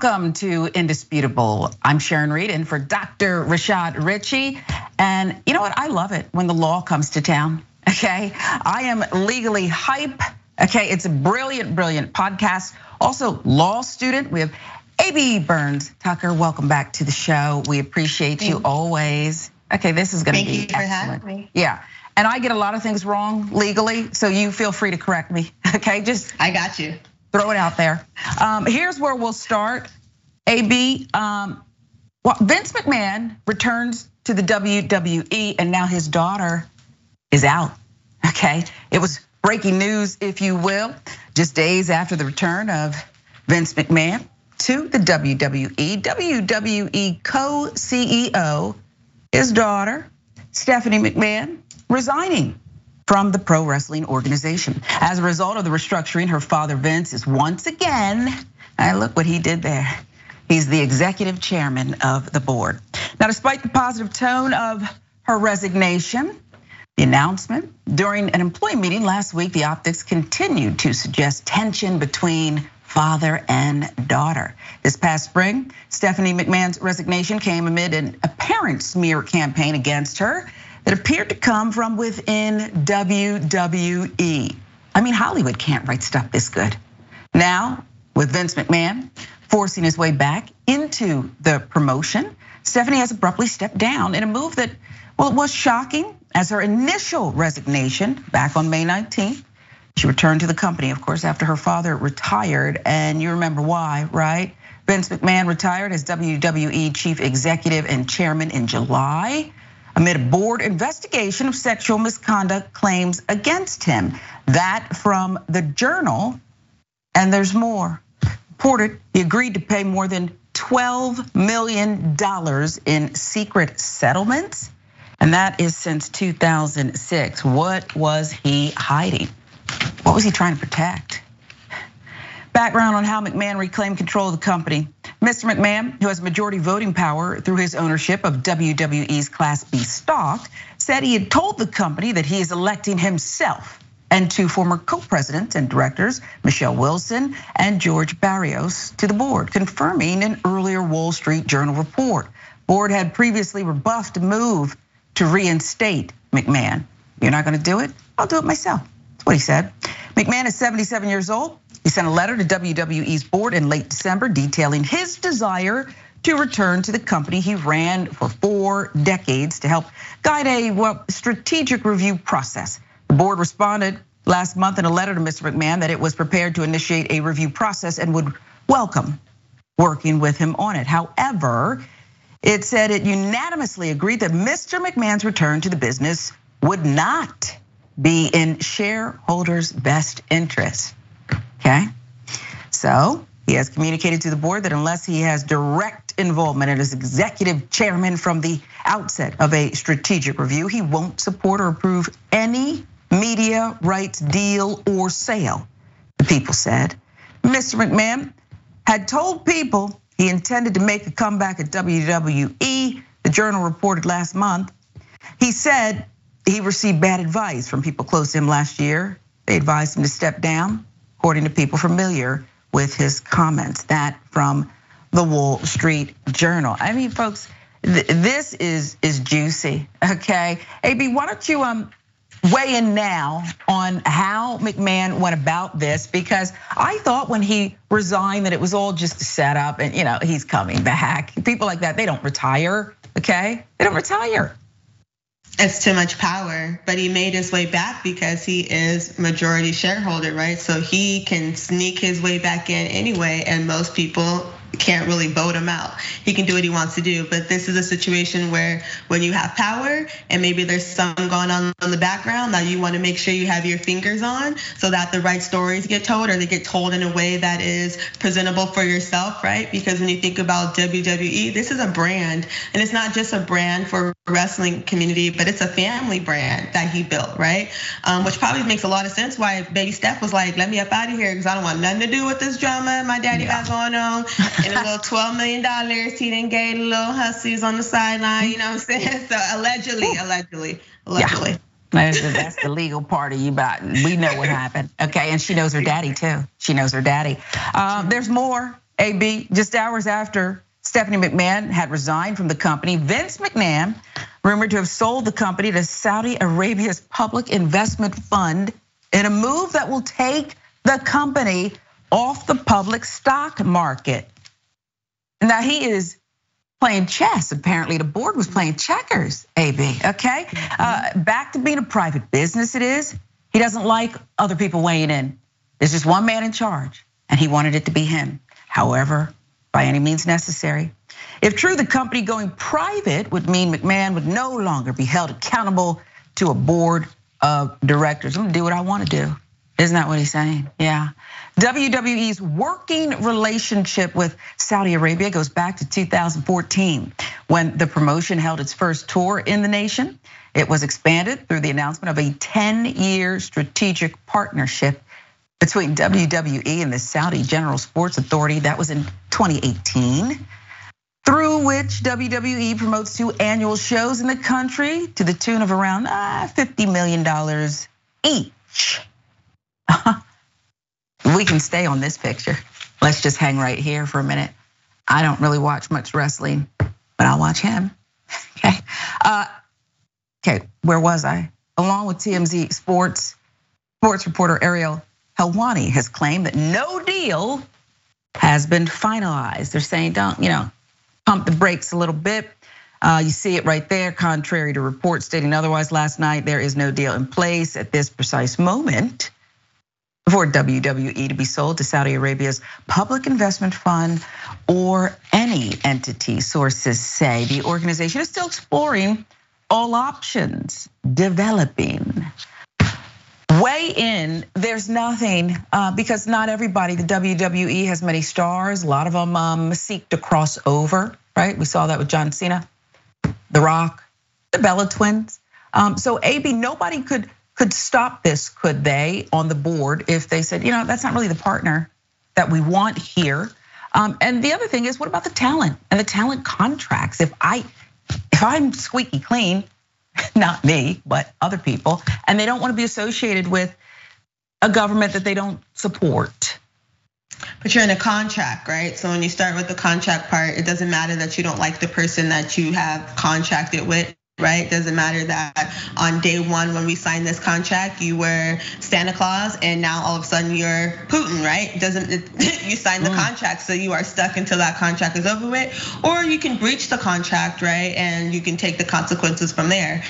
Welcome to Indisputable. I'm Sharon Reed and for Dr. Rashad Richey. And you know what? I love it when the law comes to town. Okay. I am legally hype. Okay. It's a brilliant, brilliant podcast. Also, law student. We have AB Burns Tucker. Welcome back to the show. We appreciate you always. Okay, this is gonna be excellent. Yeah. And I get a lot of things wrong legally, so you feel free to correct me. Okay, just I got you. Throw it out there. Um, here's where we'll start. AB, um, well, Vince McMahon returns to the WWE, and now his daughter is out. Okay, it was breaking news, if you will, just days after the return of Vince McMahon to the WWE. WWE co-CEO, his daughter Stephanie McMahon, resigning from the pro wrestling organization. As a result of the restructuring, her father Vince is once again, and look what he did there. He's the executive chairman of the board. Now, despite the positive tone of her resignation, the announcement during an employee meeting last week, the optics continued to suggest tension between father and daughter. This past spring, Stephanie McMahon's resignation came amid an apparent smear campaign against her that appeared to come from within WWE. I mean, Hollywood can't write stuff this good. Now, with Vince McMahon forcing his way back into the promotion, Stephanie has abruptly stepped down in a move that, well, it was shocking as her initial resignation back on May 19th. She returned to the company, of course, after her father retired. And you remember why, right? Vince McMahon retired as WWE chief executive and chairman in July amid a board investigation of sexual misconduct claims against him. That from the Journal, and there's more. Reported he agreed to pay more than $12 million in secret settlements, and that is since 2006. What was he hiding? What was he trying to protect? Background on how McMahon reclaimed control of the company. Mr. McMahon, who has majority voting power through his ownership of WWE's Class B stock, said he had told the company that he is electing himself and two former co-presidents and directors, Michelle Wilson and George Barrios, to the board, confirming an earlier Wall Street Journal report. Board had previously rebuffed a move to reinstate McMahon. You're not gonna do it? I'll do it myself. That's what he said. McMahon is 77 years old. He sent a letter to WWE's board in late December detailing his desire to return to the company he ran for four decades to help guide a strategic review process. The board responded last month in a letter to Mr. McMahon that it was prepared to initiate a review process and would welcome working with him on it. However, it said it unanimously agreed that Mr. McMahon's return to the business would not be in shareholders' best interest. Okay. So he has communicated to the board that unless he has direct involvement as executive chairman from the outset of a strategic review, he won't support or approve any media rights deal or sale. The people said. Mr. McMahon had told people he intended to make a comeback at WWE. The journal reported last month. He said he received bad advice from people close to him last year. They advised him to step down according to people familiar with his comments. That from the Wall Street Journal. I mean, folks, this is is juicy. Okay, AB, why don't you um weigh in now on how McMahon went about this? Because I thought when he resigned that it was all just a setup, and you know he's coming back. People like that, they don't retire. Okay, they don't retire it's too much power, but he made his way back because he is majority shareholder, right? So he can sneak his way back in anyway, and most people can't really vote him out. He can do what he wants to do, but this is a situation where when you have power and maybe there's some going on in the background that you want to make sure you have your fingers on so that the right stories get told or they get told in a way that is presentable for yourself, right? Because when you think about WWE, this is a brand and it's not just a brand for wrestling community, but it's a family brand that he built, right? Um, which probably makes a lot of sense why Baby Steph was like, let me up out of here because I don't want nothing to do with this drama my daddy yeah. got going on. And a little $12 million. He didn't get little hussies on the sideline, you know what I'm saying? So allegedly, allegedly, allegedly. Yeah. That's the legal part of you, but we know what happened. Okay, and she knows her daddy too. She knows her daddy. Um, there's more. AB, just hours after Stephanie McMahon had resigned from the company, Vince McMahon, rumored to have sold the company to Saudi Arabia's public investment fund in a move that will take the company off the public stock market. Now he is playing chess. Apparently, the board was playing checkers, AB, okay? Uh, back to being a private business, it is. He doesn't like other people weighing in. There's just one man in charge, and he wanted it to be him. However, by any means necessary. If true, the company going private would mean McMahon would no longer be held accountable to a board of directors. I'm gonna do what I wanna do. Isn't that what he's saying? Yeah. WWE's working relationship with Saudi Arabia goes back to 2014 when the promotion held its first tour in the nation. It was expanded through the announcement of a 10 year strategic partnership between WWE and the Saudi General Sports Authority. That was in 2018 through which WWE promotes two annual shows in the country to the tune of around uh, $50 million each. we can stay on this picture. Let's just hang right here for a minute. I don't really watch much wrestling, but I'll watch him. Okay. Uh, okay, where was I? Along with TMZ Sports, sports reporter Ariel Helwani has claimed that no deal has been finalized. They're saying, don't, you know, pump the brakes a little bit. Uh, you see it right there, contrary to reports stating otherwise last night, there is no deal in place at this precise moment for WWE to be sold to Saudi Arabia's public investment fund or any entity, sources say. The organization is still exploring all options, developing. Weigh in, there's nothing, uh, because not everybody, the WWE has many stars. A lot of them um, seek to cross over, right? We saw that with John Cena, The Rock, the Bella twins. Um, so AB, nobody could could stop this, could they, on the board if they said, you know, that's not really the partner that we want here. Um, and the other thing is, what about the talent and the talent contracts? If I, if I'm squeaky clean, not me, but other people, and they don't want to be associated with a government that they don't support. But you're in a contract, right? So when you start with the contract part, it doesn't matter that you don't like the person that you have contracted with right? Doesn't matter that on day one when we signed this contract, you were Santa Claus, and now all of a sudden you're Putin, right? Doesn't you signed the mm. contract, so you are stuck until that contract is over with, or you can breach the contract, right? And you can take the consequences from there.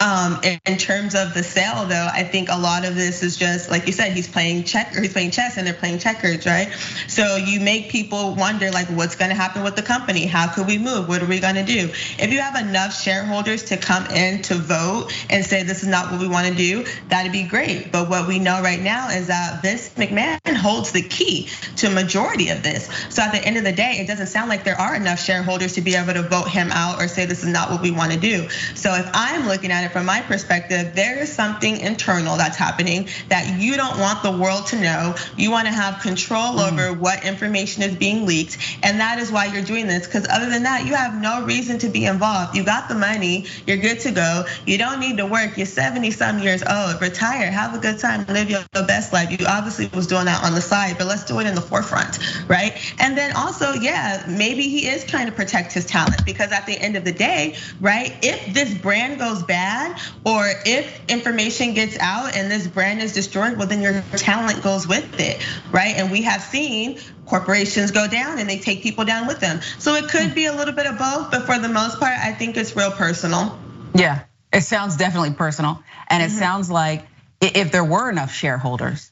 Um, in terms of the sale, though, I think a lot of this is just like you said, he's playing check or he's playing chess, and they're playing checkers, right? So you make people wonder, like, what's going to happen with the company? How could we move? What are we going to do? If you have enough shareholders to come in to vote and say this is not what we want to do, that'd be great. But what we know right now is that Vince McMahon holds the key to majority of this. So at the end of the day, it doesn't sound like there are enough shareholders to be able to vote him out or say this is not what we want to do. So if I'm looking at it from my perspective, there is something internal that's happening that you don't want the world to know. You want to have control mm. over what information is being leaked, and that is why you're doing this. Because other than that, you have no reason to be involved. You got the money, you're good to go. You don't need to work. You're 70 some years old. Retire, have a good time, live your best life. You obviously was doing that on the side, but let's do it in the forefront, right? And then also, yeah, maybe he is trying to protect his talent because at the end of the day, right? If this brand goes bad or if information gets out and this brand is destroyed, well, then your talent goes with it, right? And we have seen corporations go down and they take people down with them. So it could be a little bit of both, but for the most part, I think it's real personal. Yeah, it sounds definitely personal. And it mm-hmm. sounds like if there were enough shareholders,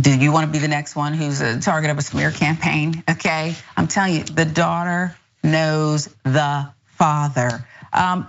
do you want to be the next one who's a target of a smear campaign? Okay, I'm telling you, the daughter knows the father. Um,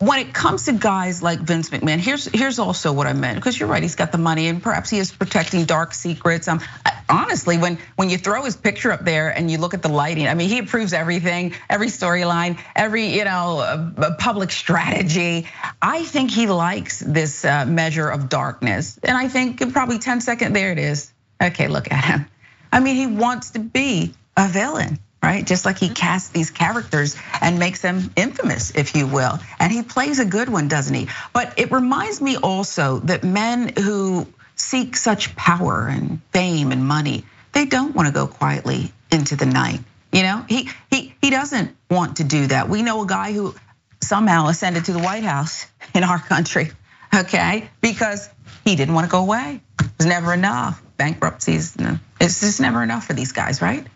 when it comes to guys like Vince McMahon, here's here's also what I meant because you're right. He's got the money and perhaps he is protecting dark secrets. Um, honestly, when when you throw his picture up there and you look at the lighting, I mean, he approves everything, every storyline, every you know public strategy. I think he likes this uh, measure of darkness, and I think probably 10 second there it is. Okay, look at him. I mean, he wants to be a villain right? Just like he mm-hmm. casts these characters and makes them infamous, if you will. And he plays a good one, doesn't he? But it reminds me also that men who seek such power and fame and money, they don't want to go quietly into the night. You know, he he he doesn't want to do that. We know a guy who somehow ascended to the White House in our country, okay? Because he didn't want to go away. It was never enough. Bankruptcies, it's just never enough for these guys, right?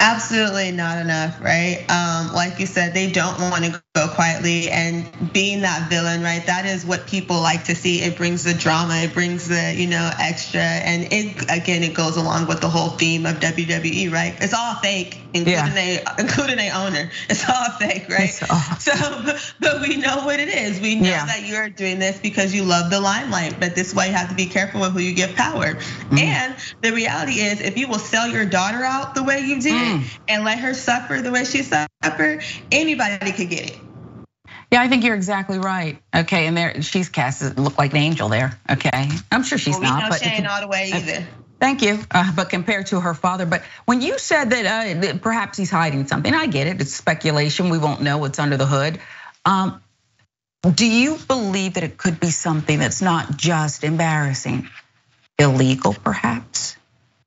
Absolutely not enough, right? Um, like you said, they don't want to go quietly and being that villain, right? That is what people like to see. It brings the drama, it brings the, you know, extra. And it again, it goes along with the whole theme of WWE, right? It's all fake, including yeah. a including a owner. It's all fake, right? So, but we know what it is. We know yeah. that you are doing this because you love the limelight. But this way you have to be careful with who you give power. Mm. And the reality is if you will sell your daughter out the way you did mm. and let her suffer the way she suffered, anybody could get it. Yeah, I think you're exactly right. Okay, and there she's cast look like an angel there. Okay, I'm sure she's well, not. but she ain't all the way either. Thank you. Uh, but compared to her father, but when you said that uh, perhaps he's hiding something, I get it. It's speculation. We won't know what's under the hood. Um, do you believe that it could be something that's not just embarrassing, illegal, perhaps?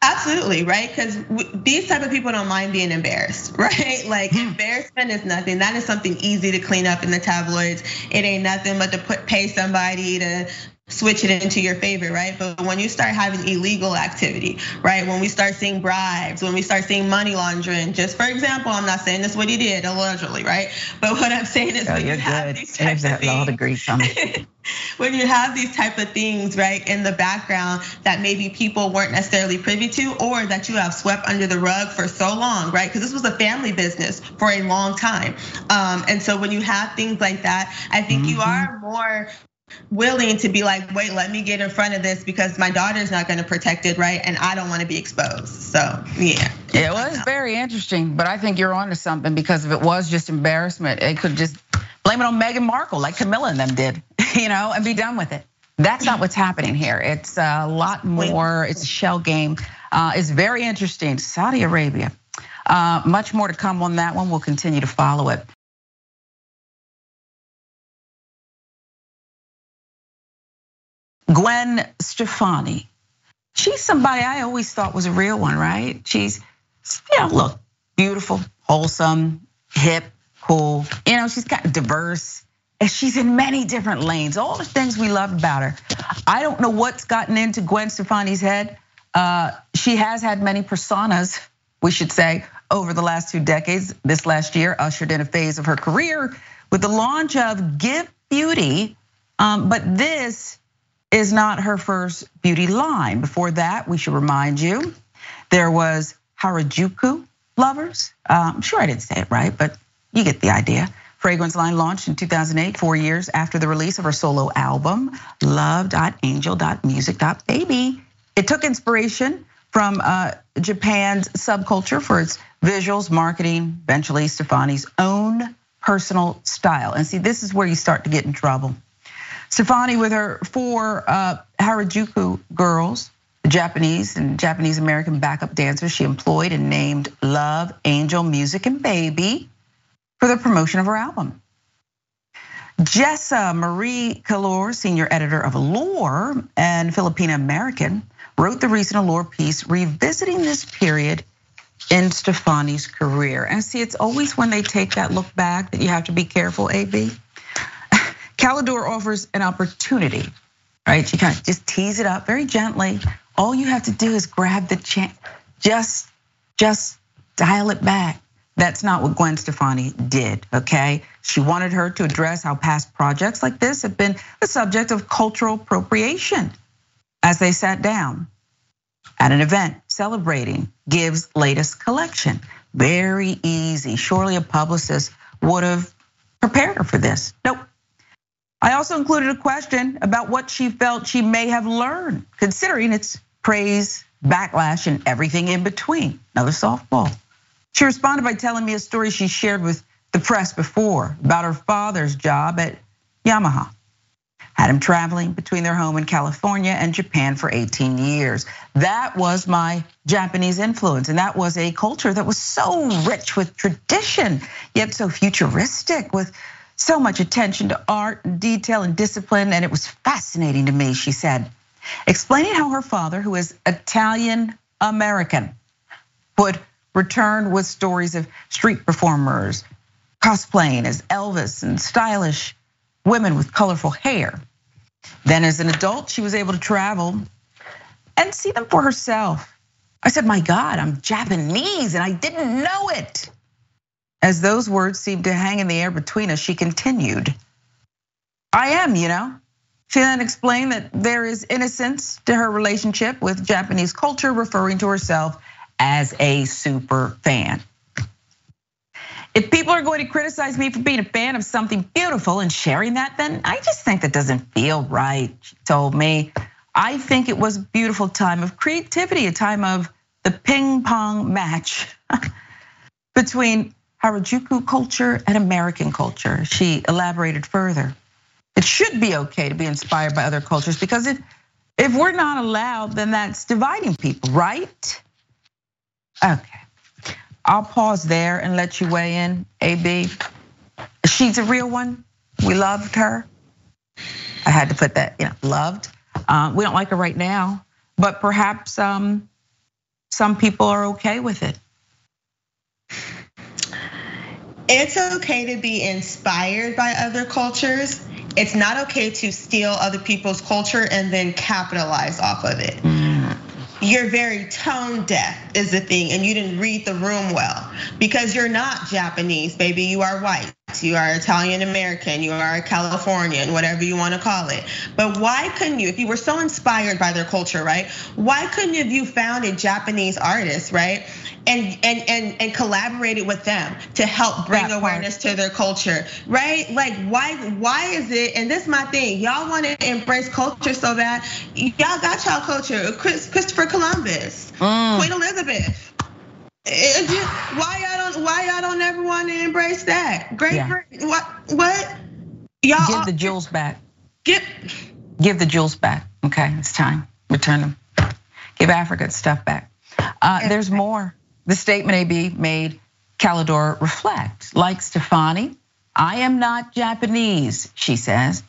Absolutely, right? Because these type of people don't mind being embarrassed, right? Like hmm. embarrassment is nothing. That is something easy to clean up in the tabloids. It ain't nothing but to put pay somebody to switch it into your favor, right? But when you start having illegal activity, right? When we start seeing bribes, when we start seeing money laundering, just for example, I'm not saying this what he did allegedly, right? But what I'm saying is, oh, when you have these types of things, when you have these type of things, right, in the background that maybe people weren't necessarily privy to, or that you have swept under the rug for so long, right? Because this was a family business for a long time, um, and so when you have things like that, I think mm-hmm. you are more willing to be like, wait, let me get in front of this because my daughter's not gonna protect it, right? And I don't wanna be exposed. So, yeah. It was very interesting, but I think you're onto something because if it was just embarrassment, it could just blame it on Meghan Markle like Camilla and them did, you know, and be done with it. That's not what's happening here. It's a lot more, it's a shell game. Uh, it's very interesting. Saudi Arabia. Uh, much more to come on that one. We'll continue to follow it. Gwen Stefani. She's somebody I always thought was a real one, right? She's, you know, look, beautiful, wholesome, hip, cool. You know, she's got diverse. And she's in many different lanes, all the things we love about her. I don't know what's gotten into Gwen Stefani's head. Uh, she has had many personas, we should say, over the last two decades. This last year ushered in a phase of her career with the launch of Give Beauty. Um, but this is not her first beauty line. Before that, we should remind you, there was Harajuku Lovers. I'm sure I didn't say it right, but you get the idea. Fragrance line launched in 2008, four years after the release of her solo album, love.angel.music.baby. It took inspiration from uh, Japan's subculture for its visuals, marketing, eventually Stefani's own personal style. And see, this is where you start to get in trouble. Stefani with her four uh, Harajuku girls, Japanese and Japanese American backup dancers she employed and named Love, Angel, Music, and Baby for the promotion of her album. Jesa Marie Calaor, senior editor of Allure and Filipino American, wrote the recent Allure piece revisiting this period in Stefani's career. And see, it's always when they take that look back that you have to be careful, AB. Calidor offers an opportunity, right? You kind of just tease it up very gently. All you have to do is grab the chance, just, just dial it back. That's not what Gwen Stefani did, okay? She wanted her to address how past projects like this have been the subject of cultural appropriation as they sat down at an event celebrating Give's latest collection. Very easy. Surely a publicist would have prepared her for this. Nope. I also included a question about what she felt she may have learned, considering its praise, backlash, and everything in between. Another softball. She responded by telling me a story she shared with the press before about her father's job at Yamaha. Had him traveling between their home in California and Japan for 18 years. That was my Japanese influence, and that was a culture that was so rich with tradition, yet so futuristic with so much attention to art and detail and discipline, and it was fascinating to me, she said. Explaining how her father, who is Italian American would return with stories of street performers cosplaying as Elvis and stylish women with colorful hair. Then, as an adult, she was able to travel and see them for herself. I said, My God, I'm Japanese and I didn't know it. As those words seemed to hang in the air between us, she continued, I am, you know. She then explained that there is innocence to her relationship with Japanese culture, referring to herself as a super fan. If people are going to criticize me for being a fan of something beautiful and sharing that, then I just think that doesn't feel right, she told me. I think it was a beautiful time of creativity, a time of the ping pong match between Harajuku culture and American culture. She elaborated further. It should be okay to be inspired by other cultures because if if we're not allowed, then that's dividing people, right? Okay. I'll pause there and let you weigh in, AB. She's a real one. We loved her. I had to put that, you know, loved. Uh, we don't like her right now, but perhaps um, some people are okay with it. It's okay to be inspired by other cultures. It's not okay to steal other people's culture and then capitalize off of it. You're very tone deaf is the thing and you didn't read the room well because you're not japanese baby you are white you are italian american you are a californian whatever you want to call it but why couldn't you if you were so inspired by their culture right why couldn't you have you found a japanese artist right and and and and collaborated with them to help bring that awareness part. to their culture, right? Like why why is it? And this is my thing. Y'all want to embrace culture so bad. Y'all got y'all culture. Christopher Columbus, mm. Queen Elizabeth. Why y'all don't why y'all don't ever want to embrace that? Great yeah. what what? Y'all give the jewels back. Give give the jewels back. Okay, it's time. Return them. Give Africa its stuff back. Uh, there's more. The statement AB made Calidor reflect. Like Stefani, I am not Japanese, she says,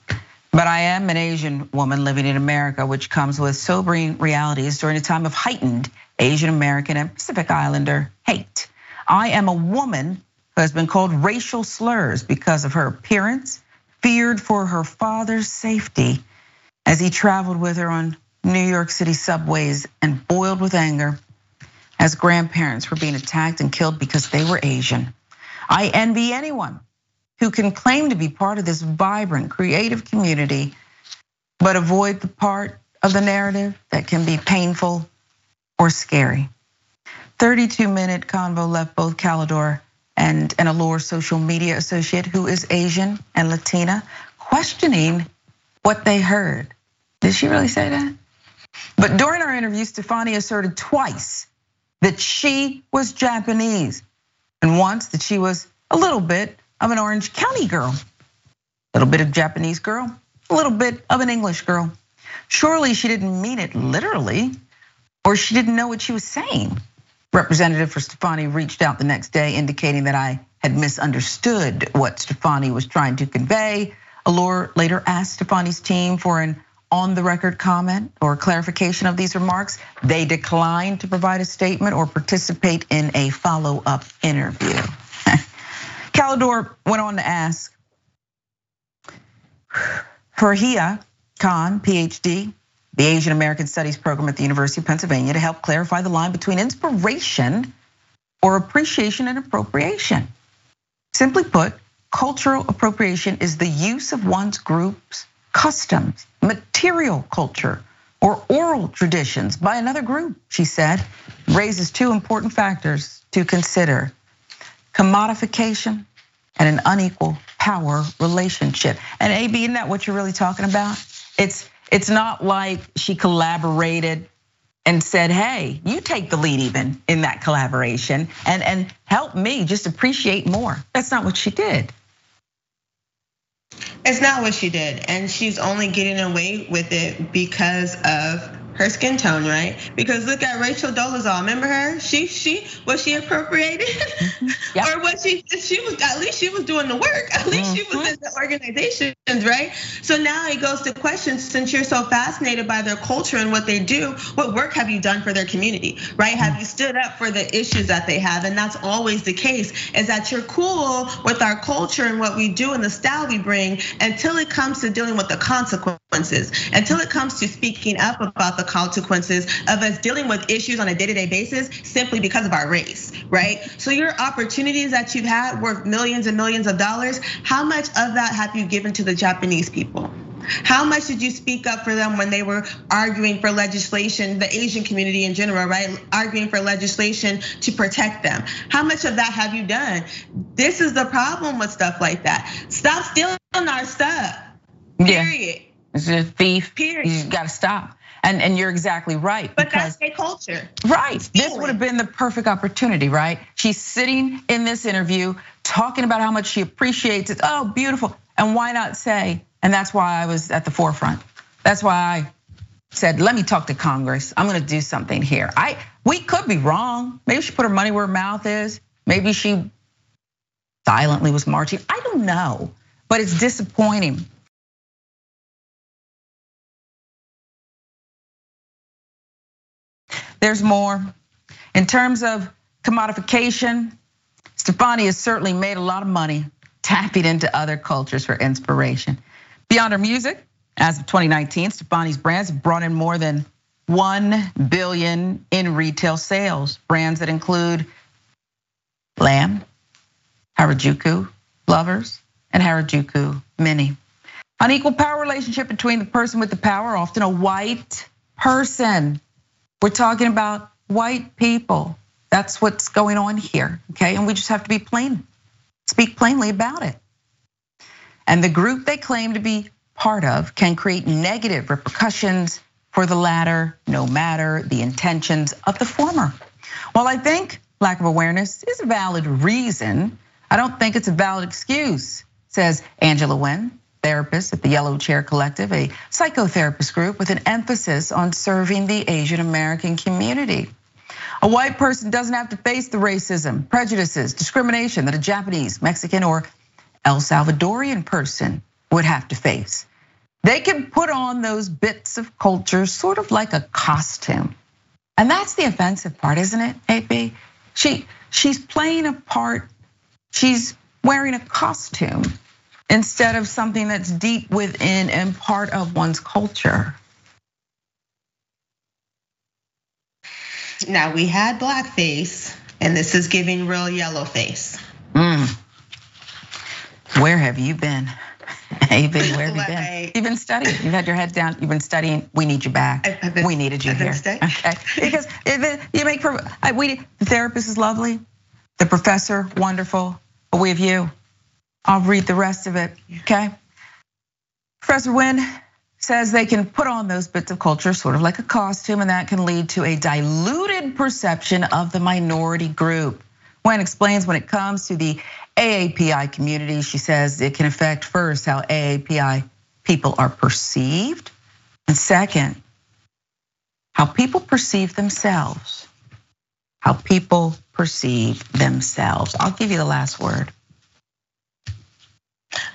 but I am an Asian woman living in America, which comes with sobering realities during a time of heightened Asian American and Pacific Islander hate. I am a woman who has been called racial slurs because of her appearance, feared for her father's safety as he traveled with her on New York City subways and boiled with anger as grandparents were being attacked and killed because they were Asian. I envy anyone who can claim to be part of this vibrant, creative community, but avoid the part of the narrative that can be painful or scary. 32 minute convo left both Calidor and an Allure social media associate who is Asian and Latina questioning what they heard. Did she really say that? But during our interview, Stefani asserted twice that she was Japanese, and once that she was a little bit of an Orange County girl, a little bit of Japanese girl, a little bit of an English girl. Surely she didn't mean it literally, or she didn't know what she was saying. Representative for Stefani reached out the next day indicating that I had misunderstood what Stefani was trying to convey. Allure later asked Stefani's team for an on the record comment or clarification of these remarks. They declined to provide a statement or participate in a follow up interview. Calidor went on to ask Fariha Khan, PhD, the Asian American Studies program at the University of Pennsylvania, to help clarify the line between inspiration or appreciation and appropriation. Simply put, cultural appropriation is the use of one's group's customs, material culture, or oral traditions by another group, she said, raises two important factors to consider commodification and an unequal power relationship. And AB, isn't that what you're really talking about? It's it's not like she collaborated and said, hey, you take the lead even in that collaboration and, and help me just appreciate more. That's not what she did. It's not what she did, and she's only getting away with it because of her skin tone, right? Because look at Rachel Dolezal. Remember her? She she was she appropriated, mm-hmm. yep. or was she? She was at least she was doing the work. At least mm-hmm. she was mm-hmm. in the organization. Right? So now it goes to questions since you're so fascinated by their culture and what they do, what work have you done for their community, right? Have you stood up for the issues that they have? And that's always the case is that you're cool with our culture and what we do and the style we bring until it comes to dealing with the consequences, until it comes to speaking up about the consequences of us dealing with issues on a day to day basis simply because of our race, right? So your opportunities that you've had worth millions and millions of dollars, how much of that have you given to the Japanese people? How much did you speak up for them when they were arguing for legislation, the Asian community in general, right? Arguing for legislation to protect them. How much of that have you done? This is the problem with stuff like that. Stop stealing our stuff. Period. Yeah. It's a thief. Period. You gotta stop. And, and you're exactly right. But because, that's a culture. Right. This would have been the perfect opportunity, right? She's sitting in this interview talking about how much she appreciates it. Oh, beautiful. And why not say, and that's why I was at the forefront. That's why I said, let me talk to Congress. I'm gonna do something here. I we could be wrong. Maybe she put her money where her mouth is. Maybe she silently was marching. I don't know, but it's disappointing There's more. In terms of commodification, Stefani has certainly made a lot of money tapping into other cultures for inspiration. Beyond her music, as of 2019, Stefani's brands have brought in more than 1 billion in retail sales. Brands that include Lamb, Harajuku Lovers, and Harajuku Mini. Unequal power relationship between the person with the power, often a white person, we're talking about white people. That's what's going on here, okay? And we just have to be plain, speak plainly about it. And the group they claim to be part of can create negative repercussions for the latter, no matter the intentions of the former. While I think lack of awareness is a valid reason, I don't think it's a valid excuse, says Angela Wen, therapist at the Yellow Chair Collective, a psychotherapist group with an emphasis on serving the Asian American community. A white person doesn't have to face the racism, prejudices, discrimination that a Japanese, Mexican, or El Salvadorian person would have to face. They can put on those bits of culture sort of like a costume. And that's the offensive part, isn't it, AB? She she's playing a part. She's wearing a costume instead of something that's deep within and part of one's culture. Now we had blackface, and this is giving real yellow face. Mm. Where have you been? AB, where have you been? You've been studying. You've had your head down. You've been studying. We need you back. Been, we needed you here. Okay, because you make we the therapist is lovely, the professor wonderful, but we have you. I'll read the rest of it, okay? Professor Wen says they can put on those bits of culture sort of like a costume, and that can lead to a diluted perception of the minority group. Wen explains when it comes to the AAPI community, she says it can affect first how AAPI people are perceived, and second, how people perceive themselves. How people perceive themselves. I'll give you the last word.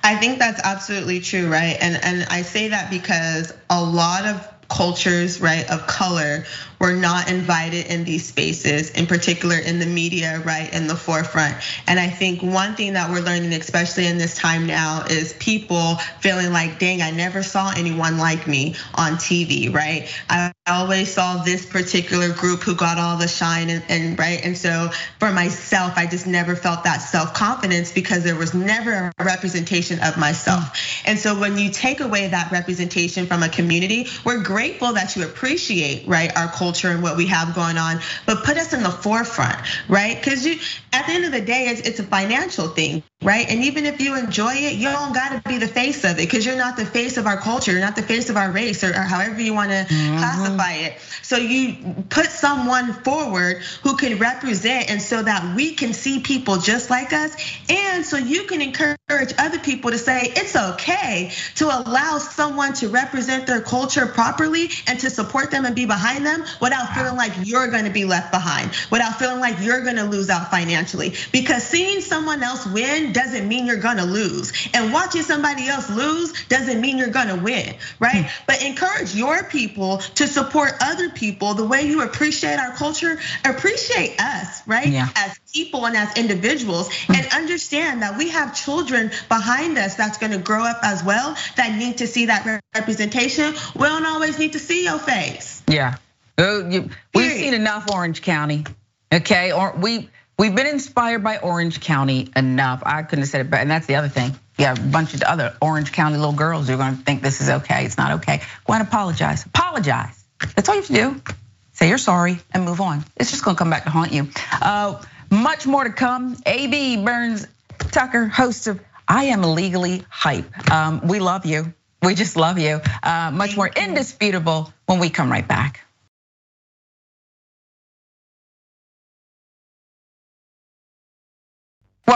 I think that's absolutely true, right? And and I say that because a lot of cultures, right, of color were not invited in these spaces, in particular in the media, right, in the forefront. And I think one thing that we're learning, especially in this time now, is people feeling like, dang, I never saw anyone like me on TV, right? I always saw this particular group who got all the shine and, and right. And so for myself, I just never felt that self-confidence because there was never a representation of myself. And so when you take away that representation from a community, we're grateful that you appreciate, right, our culture culture and what we have going on, but put us in the forefront, right? Because at the end of the day, it's, it's a financial thing, right? And even if you enjoy it, you don't got to be the face of it because you're not the face of our culture, you're not the face of our race, or, or however you want to mm-hmm. classify it. So you put someone forward who can represent, and so that we can see people just like us, and so you can encourage other people to say it's okay to allow someone to represent their culture properly and to support them and be behind them without feeling like you're gonna be left behind, without feeling like you're gonna lose out financially. Because seeing someone else win win doesn't mean you're gonna lose. And watching somebody else lose doesn't mean you're gonna win, right? Hmm. But encourage your people to support other people the way you appreciate our culture, appreciate us, right? Yeah. As people and as individuals, hmm. and understand that we have children behind us that's gonna grow up as well that need to see that representation. We don't always need to see your face. Yeah. We've seen enough Orange County. Okay, or we we've been inspired by Orange County enough. I couldn't have said it better. And that's the other thing. Yeah, a bunch of other Orange County little girls who are going to think this is okay. It's not okay. Go and apologize. Apologize. That's all you have to do. Say you're sorry and move on. It's just going to come back to haunt you. Uh, much more to come. AB Burns Tucker, host of I Am Legally Hype. Um, we love you. We just love you. Uh, much more indisputable when we come right back.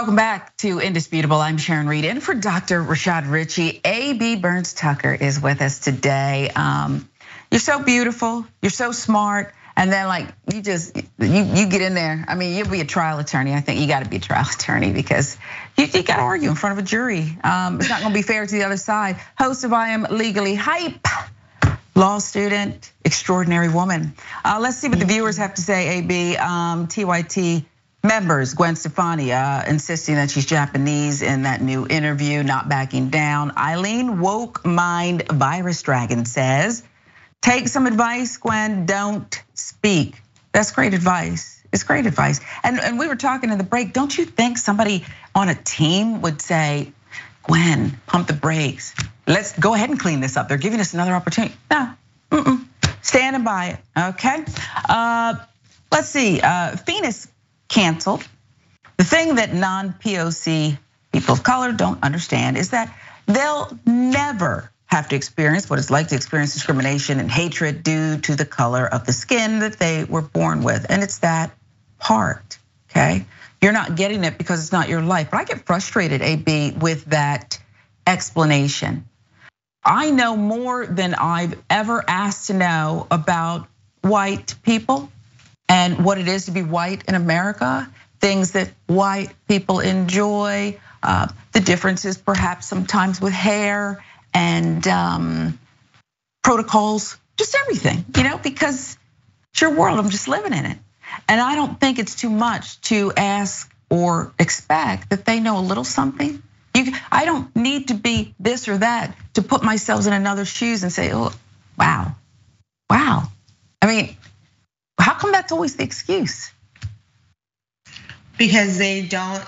Welcome back to Indisputable. I'm Sharon Reed, in for Dr. Rashad Richey. A.B. Burns Tucker is with us today. Um, you're so beautiful. You're so smart. And then like you just you you get in there. I mean, you'll be a trial attorney. I think you got to be a trial attorney because you, you got to argue in front of a jury. Um, it's not going to be fair to the other side. Host of I Am Legally Hype, law student, extraordinary woman. Uh, let's see what the viewers have to say. Ab um, TYT members, Gwen Stefani uh, insisting that she's Japanese in that new interview, not backing down. Eileen Woke Mind Virus Dragon says, take some advice, Gwen, don't speak. That's great advice. It's great advice. And, and we were talking in the break, don't you think somebody on a team would say, Gwen, pump the brakes. Let's go ahead and clean this up. They're giving us another opportunity. No, mm-mm. standing by it, okay? Uh, let's see, uh, Phoenix canceled. The thing that non-POC people of color don't understand is that they'll never have to experience what it's like to experience discrimination and hatred due to the color of the skin that they were born with. And it's that part, okay? You're not getting it because it's not your life. But I get frustrated, AB, with that explanation. I know more than I've ever asked to know about white people and what it is to be white in America, things that white people enjoy, uh, the differences perhaps sometimes with hair and um, protocols, just everything, you know, because it's your world, I'm just living in it. And I don't think it's too much to ask or expect that they know a little something. You, I don't need to be this or that to put myself in another's shoes and say, oh, wow, wow. I mean, how come that's always the excuse? Because they don't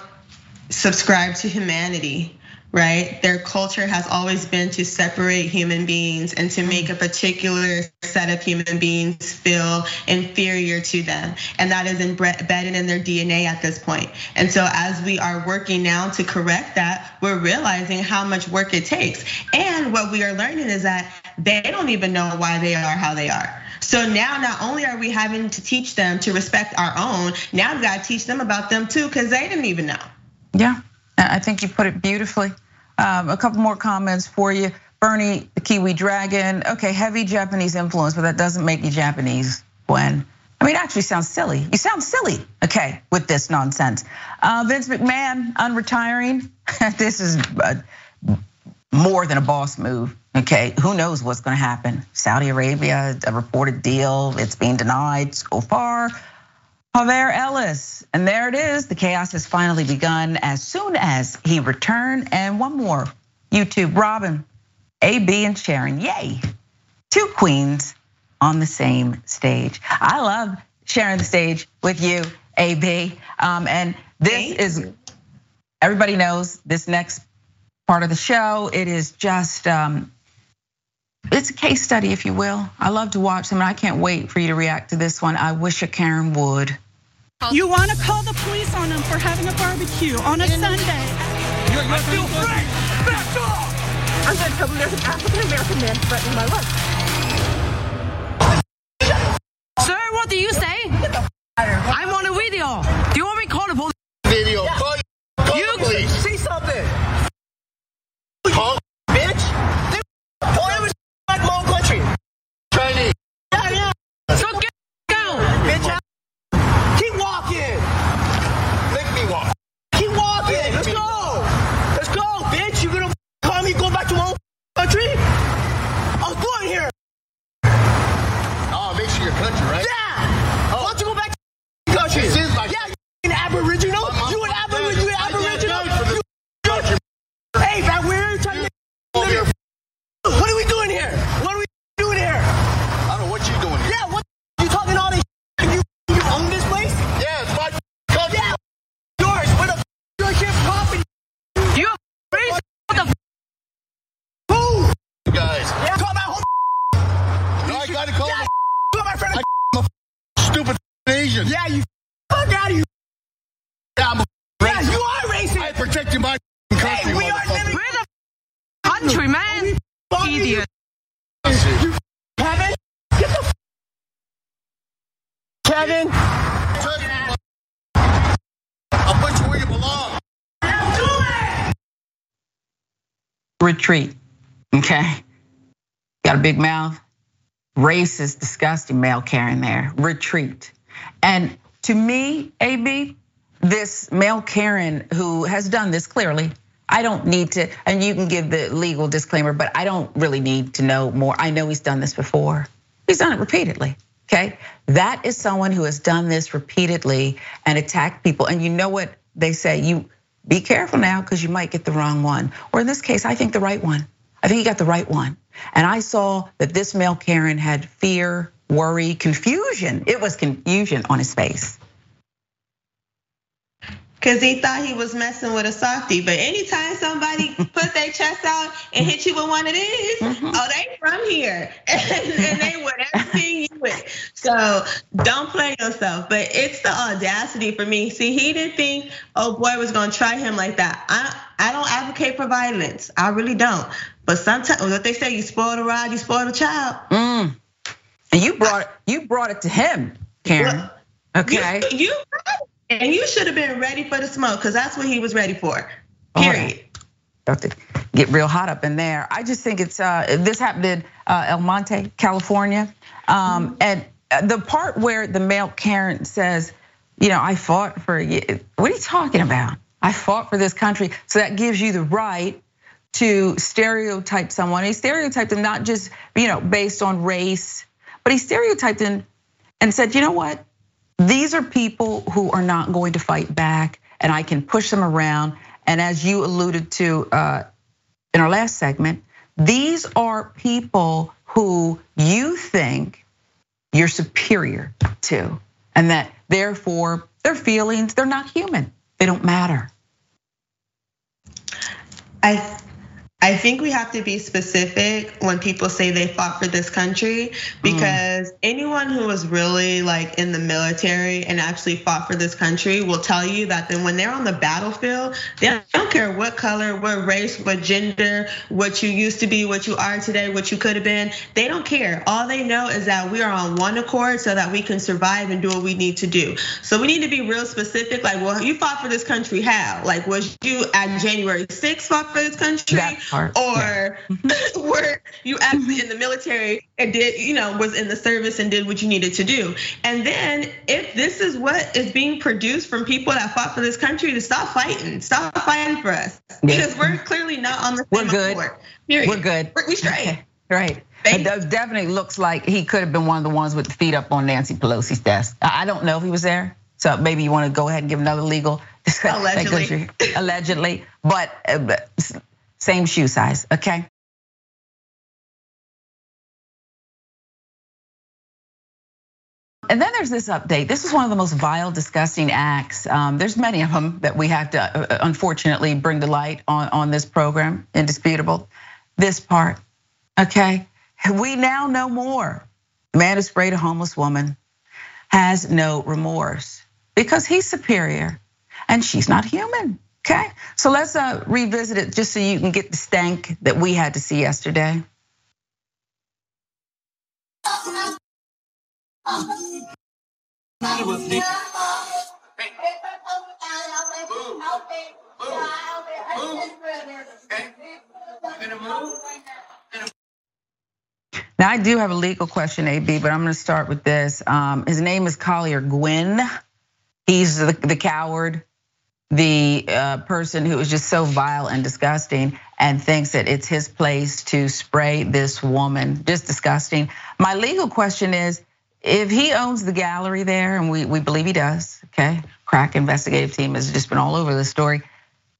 subscribe to humanity, right? Their culture has always been to separate human beings and to make a particular set of human beings feel inferior to them. And that is embedded in their DNA at this point. And so as we are working now to correct that, we're realizing how much work it takes. And what we are learning is that they don't even know why they are how they are. So now not only are we having to teach them to respect our own, now we've got to teach them about them too, because they didn't even know. Yeah, I think you put it beautifully. Um, a couple more comments for you. Bernie, the Kiwi Dragon. Okay, heavy Japanese influence, but that doesn't make you Japanese, Gwen. I mean, it actually sounds silly. You sound silly, okay, with this nonsense. Uh, Vince McMahon unretiring. this is more than a boss move. Okay, who knows what's gonna happen? Saudi Arabia, a reported deal, it's being denied so far. Javier Ellis, and there it is. The chaos has finally begun as soon as he returned. And one more, YouTube, Robin, AB and Sharon, yay. Two queens on the same stage. I love sharing the stage with you, AB. Um, and this is, everybody knows this next part of the show. It is just, um, it's a case study, if you will. I love to watch them, and I can't wait for you to react to this one. I wish a Karen would. You want to call the police on them for having a barbecue on a Sunday? You're, you're I feel free. Back off! I'm going to tell them there's an African American man threatening my life. Sir, what do you say? I'm on a video. Do you want me to call the police? Video. Yeah. Call, call you the police. See something. Call my own country. Chinese. Yeah. So get down. Bitch, keep walking. Me walk. Keep walking. Let's go. Let's go, bitch. You gonna call me go back to my own country? I was born here. Oh, makes you your country, right? Yeah. Oh. Why don't you go back to your country? This is like yeah, you're an aboriginal. Kevin. I'll put you where you belong. retreat. Okay. Got a big mouth. Racist, disgusting male Karen there. Retreat. And to me, AB, this male Karen who has done this clearly, I don't need to, and you can give the legal disclaimer, but I don't really need to know more. I know he's done this before. He's done it repeatedly. Okay. That is someone who has done this repeatedly and attacked people. And you know what they say? You be careful now because you might get the wrong one. Or in this case, I think the right one. I think he got the right one. And I saw that this male Karen had fear, worry, confusion. It was confusion on his face. Cause he thought he was messing with a softie, but anytime somebody put their chest out and hit you with one of these, oh, they from here, and, and they would everything you with. So don't play yourself. But it's the audacity for me. See, he didn't think oh boy was gonna try him like that. I I don't advocate for violence. I really don't. But sometimes what they say, you spoil the rod, you spoil the child. Mm. And you brought it, you brought it to him, Karen. Okay. You, you and you should have been ready for the smoke, cause that's what he was ready for. Oh, Period. About to get real hot up in there. I just think it's uh, this happened in uh, El Monte, California, um, and the part where the male Karen says, "You know, I fought for you." What are you talking about? I fought for this country, so that gives you the right to stereotype someone. He stereotyped them not just you know based on race, but he stereotyped them and said, "You know what? These are people who are not going to fight back, and I can push them around." And as you alluded to uh, in our last segment, these are people who you think you're superior to, and that therefore their feelings, they're not human. They don't matter. I I think we have to be specific when people say they fought for this country because anyone who was really like in the military and actually fought for this country will tell you that then when they're on the battlefield, they don't care what color, what race, what gender, what you used to be, what you are today, what you could have been. They don't care. All they know is that we are on one accord so that we can survive and do what we need to do. So we need to be real specific. Like, well, you fought for this country how? Like, was you at January 6th fought for this country? That part, or were you actually in the military and did you know was in the service and did what you needed to do and then if this is what is being produced from people that fought for this country to stop fighting stop fighting for us because we're clearly not on the We're same good. Period. We're good. We're- we straight Right. It does- definitely looks like he could have been one of the ones with the feet up on Nancy Pelosi's desk. I don't know if he was there. So maybe you want to go ahead and give another legal Allegedly. allegedly, but uh, but same shoe size, okay? And then there's this update. This is one of the most vile, disgusting acts. Um, there's many of them that we have to uh, unfortunately bring to light on, on this program, indisputable. This part, okay? We now know more. The man who sprayed a homeless woman has no remorse because he's superior and she's not human. Okay, so let's uh, revisit it just so you can get the stank that we had to see yesterday. Now I do have a legal question, AB, but I'm going to start with this. Um, his name is Collier Gwin. He's the, the coward, the uh, person who is just so vile and disgusting, and thinks that it's his place to spray this woman. Just disgusting. My legal question is: if he owns the gallery there, and we, we believe he does, okay? Crack investigative team has just been all over the story.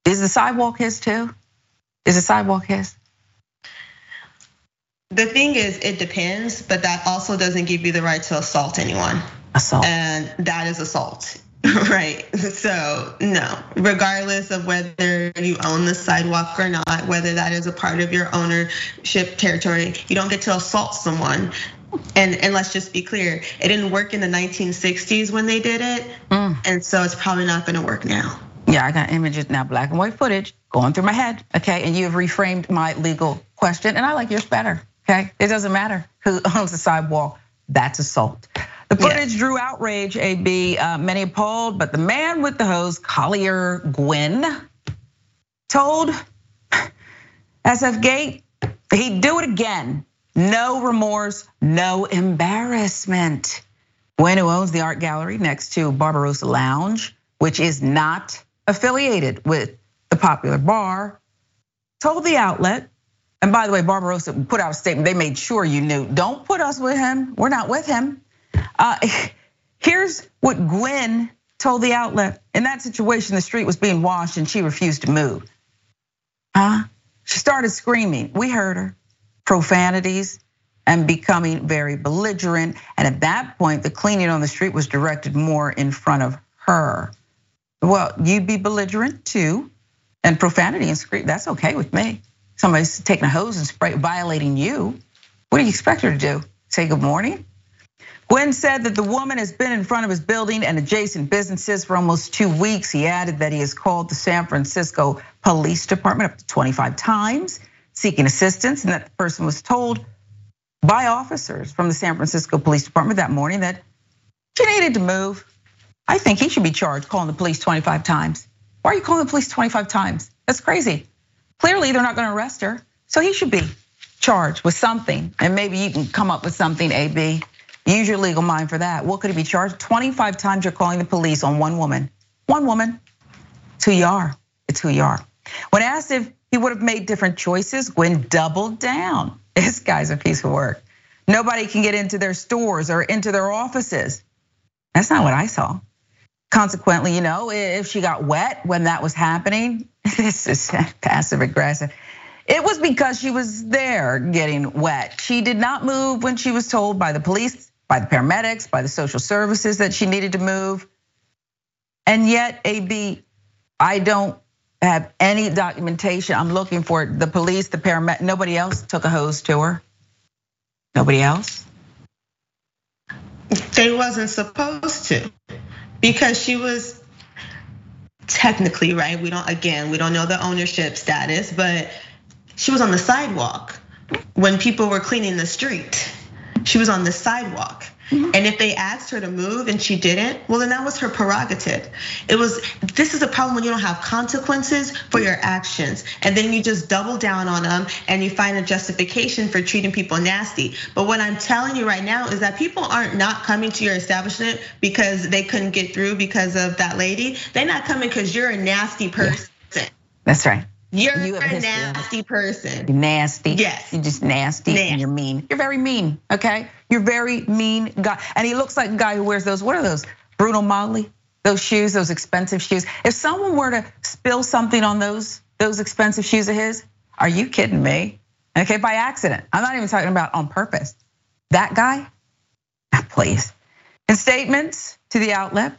Is the sidewalk his too? Is the sidewalk his? The thing is, it depends, but that also doesn't give you the right to assault anyone. Assault. And that is assault. Right. So, no, regardless of whether you own the sidewalk or not, whether that is a part of your ownership territory, you don't get to assault someone. And and let's just be clear, it didn't work in the 1960s when they did it. Mm. And so it's probably not going to work now. Yeah, I got images now, black and white footage going through my head. Okay, and you have reframed my legal question, and I like yours better. Okay, it doesn't matter who owns the sidewalk. That's assault. The footage drew outrage, AB, uh, many appalled, but the man with the hose, Collier Gwin, told SF Gate he'd do it again. No remorse, no embarrassment. Gwin, who owns the art gallery next to Barbarossa Lounge, which is not affiliated with the popular bar, told the outlet, and by the way, Barbarossa put out a statement, they made sure you knew, don't put us with him, we're not with him. Uh, here's what Gwin told the outlet. In that situation, the street was being washed and she refused to move. Huh? She started screaming. We heard her. Profanities and becoming very belligerent. And at that point, the cleaning on the street was directed more in front of her. Well, you'd be belligerent too. And profanity and scream, that's okay with me. Somebody's taking a hose and spray, violating you. What do you expect her to do? Say good morning? Gwin said that the woman has been in front of his building and adjacent businesses for almost two weeks. He added that he has called the San Francisco Police Department up to 25 times seeking assistance, and that the person was told by officers from the San Francisco Police Department that morning that she needed to move. I think he should be charged calling the police 25 times. Why are you calling the police 25 times? That's crazy. Clearly, they're not gonna arrest her, so he should be charged with something. And maybe you can come up with something, AB. Use your legal mind for that. What could he be charged? 25 times you're calling the police on one woman. One woman. It's who you are. It's who you are. When asked if he would have made different choices, Gwin doubled down. This guy's a piece of work. Nobody can get into their stores or into their offices. That's not what I saw. Consequently, you know, if she got wet when that was happening, this is passive aggressive. It was because she was there getting wet. She did not move when she was told by the police, by the paramedics, by the social services that she needed to move. And yet, AB, I don't have any documentation. I'm looking for it. The police, the paramedic, nobody else took a hose to her. Nobody else. They wasn't supposed to because she was technically right. We don't again, we don't know the ownership status, but she was on the sidewalk when people were cleaning the street. She was on the sidewalk. Mm-hmm. And if they asked her to move and she didn't, well, then that was her prerogative. It was, this is a problem when you don't have consequences for your actions. And then you just double down on them and you find a justification for treating people nasty. But what I'm telling you right now is that people aren't not coming to your establishment because they couldn't get through because of that lady. They're not coming because you're a nasty person. That's right. You're You a a history of nasty person. You're nasty. Yes. You're just nasty Nasty. and you're mean. You're very mean, okay? You're very mean guy. And he looks like a guy who wears those, what are those? Bruno Magli, those shoes, those expensive shoes. If someone were to spill something on those, those expensive shoes of his, are you kidding me? Okay, by accident. I'm not even talking about on purpose. That guy, please. In statements to the outlet,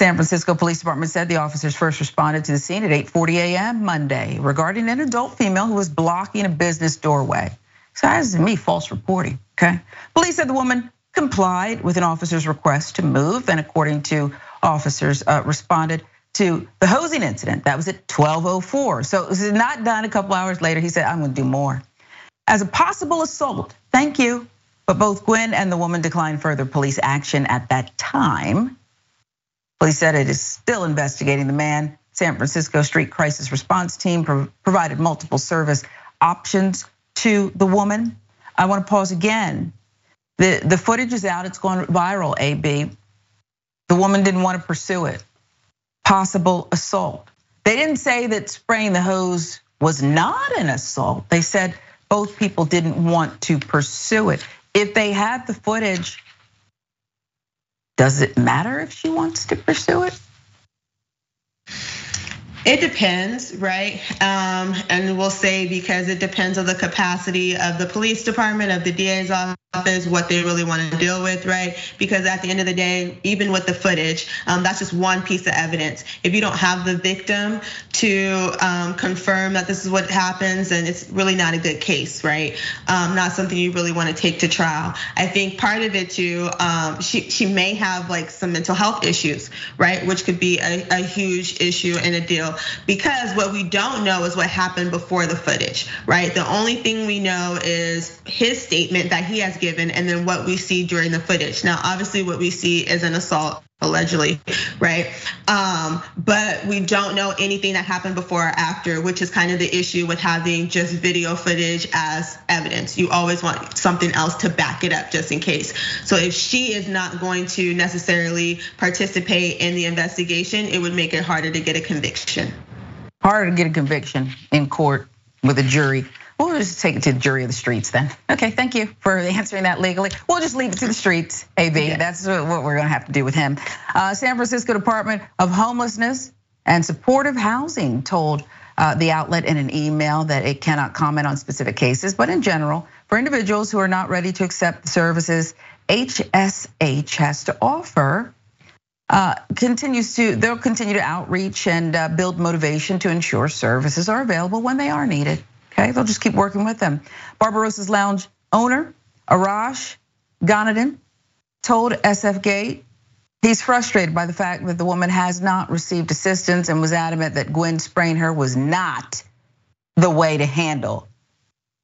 San Francisco Police Department said the officers first responded to the scene at 8:40 a.m. Monday regarding an adult female who was blocking a business doorway. So that is me false reporting. Okay, police said the woman complied with an officer's request to move, and according to officers, uh, responded to the hosing incident. That was at 12:04. So it was not done. A couple hours later, he said, "I'm going to do more." As a possible assault, thank you. But both Gwin and the woman declined further police action at that time. Police said it is still investigating the man. San Francisco Street Crisis Response Team provided multiple service options to the woman. I want to pause again. The, the footage is out, it's gone viral, AB. The woman didn't want to pursue it. Possible assault. They didn't say that spraying the hose was not an assault. They said both people didn't want to pursue it. If they had the footage, does it matter if she wants to pursue it? It depends, right? Um, and we'll say because it depends on the capacity of the police department, of the DA's office, what they really want to deal with, right? Because at the end of the day, even with the footage, um, that's just one piece of evidence. If you don't have the victim to um, confirm that this is what happens, then it's really not a good case, right? Um, not something you really want to take to trial. I think part of it too, um, she she may have like some mental health issues, right? Which could be a, a huge issue in a deal because what we don't know is what happened before the footage, right? The only thing we know is his statement that he has given and then what we see during the footage. Now, obviously, what we see is an assault allegedly, right? Um, but we don't know anything that happened before or after, which is kind of the issue with having just video footage as evidence. You always want something else to back it up just in case. So if she is not going to necessarily participate in the investigation, it would make it harder to get a conviction. Harder to get a conviction in court with a jury. We'll just take it to the jury of the streets then. Okay, thank you for answering that legally. We'll just leave it to the streets, AB. That's what we're gonna have to do with him. Uh, San Francisco Department of Homelessness and Supportive Housing told uh, the outlet in an email that it cannot comment on specific cases, but in general, for individuals who are not ready to accept the services HSH has to offer, uh, continues to they'll continue to outreach and build motivation to ensure services are available when they are needed. Okay, they'll just keep working with them. Barbarossa's Lounge owner, Arash Ghanadin, told SF Gate he's frustrated by the fact that the woman has not received assistance and was adamant that Gwin spraying her was not the way to handle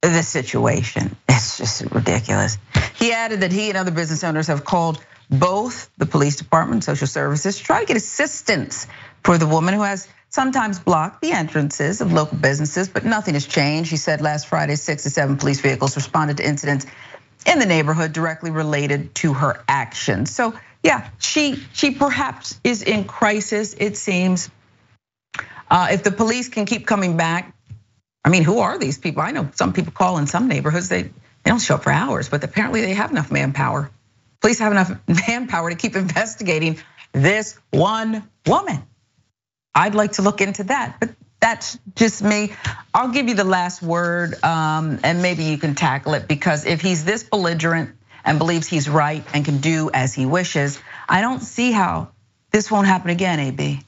the situation. It's just ridiculous. He added that he and other business owners have called both the police department, and social services, to try to get assistance for the woman who has sometimes block the entrances of local businesses, but nothing has changed. He said last Friday, six to seven police vehicles responded to incidents in the neighborhood directly related to her actions. So yeah, she she perhaps is in crisis. It seems. Uh, if the police can keep coming back, I mean, who are these people? I know some people call in some neighborhoods. They they don't show up for hours, but apparently they have enough manpower. Police have enough manpower to keep investigating this one woman. I'd like to look into that, but that's just me. I'll give you the last word, um, and maybe you can tackle it because if he's this belligerent and believes he's right and can do as he wishes, I don't see how this won't happen again, AB.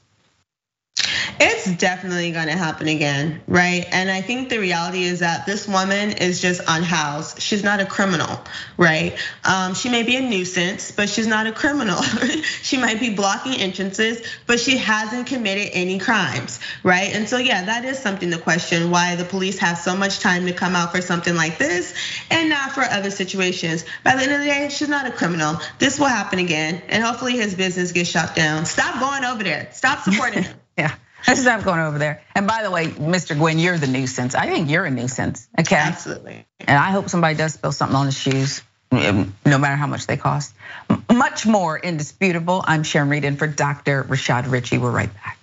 It's definitely gonna happen again, right? And I think the reality is that this woman is just unhoused. She's not a criminal, right? Um, she may be a nuisance, but she's not a criminal. she might be blocking entrances, but she hasn't committed any crimes, right? And so, yeah, that is something to question why the police have so much time to come out for something like this and not for other situations. By the end of the day, she's not a criminal. This will happen again, and hopefully his business gets shut down. Stop going over there. Stop supporting him. Let's stop going over there. And by the way, Mr. Gwin, you're the nuisance. I think you're a nuisance. Okay. Absolutely. And I hope somebody does spill something on his shoes, um, no matter how much they cost. Much more indisputable. I'm Sharon Reed in for Dr. Rashad Richey. We're right back.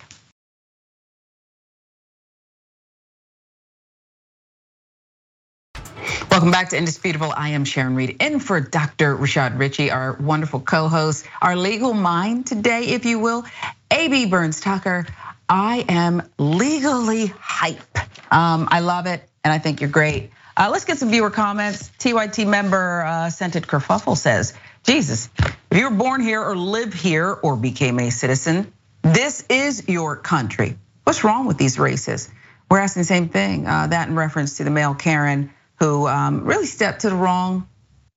Welcome back to Indisputable. I am Sharon Reed in for Dr. Rashad Richey, our wonderful co-host, our legal mind today, if you will. AB Burns Tucker, I am legally hype. Um, I love it, and I think you're great. Uh, let's get some viewer comments. TYT member uh, Scented Kerfuffle says, Jesus, if you were born here or live here or became a citizen, this is your country. What's wrong with these races? We're asking the same thing. Uh, that in reference to the male Karen who um, really stepped to the wrong,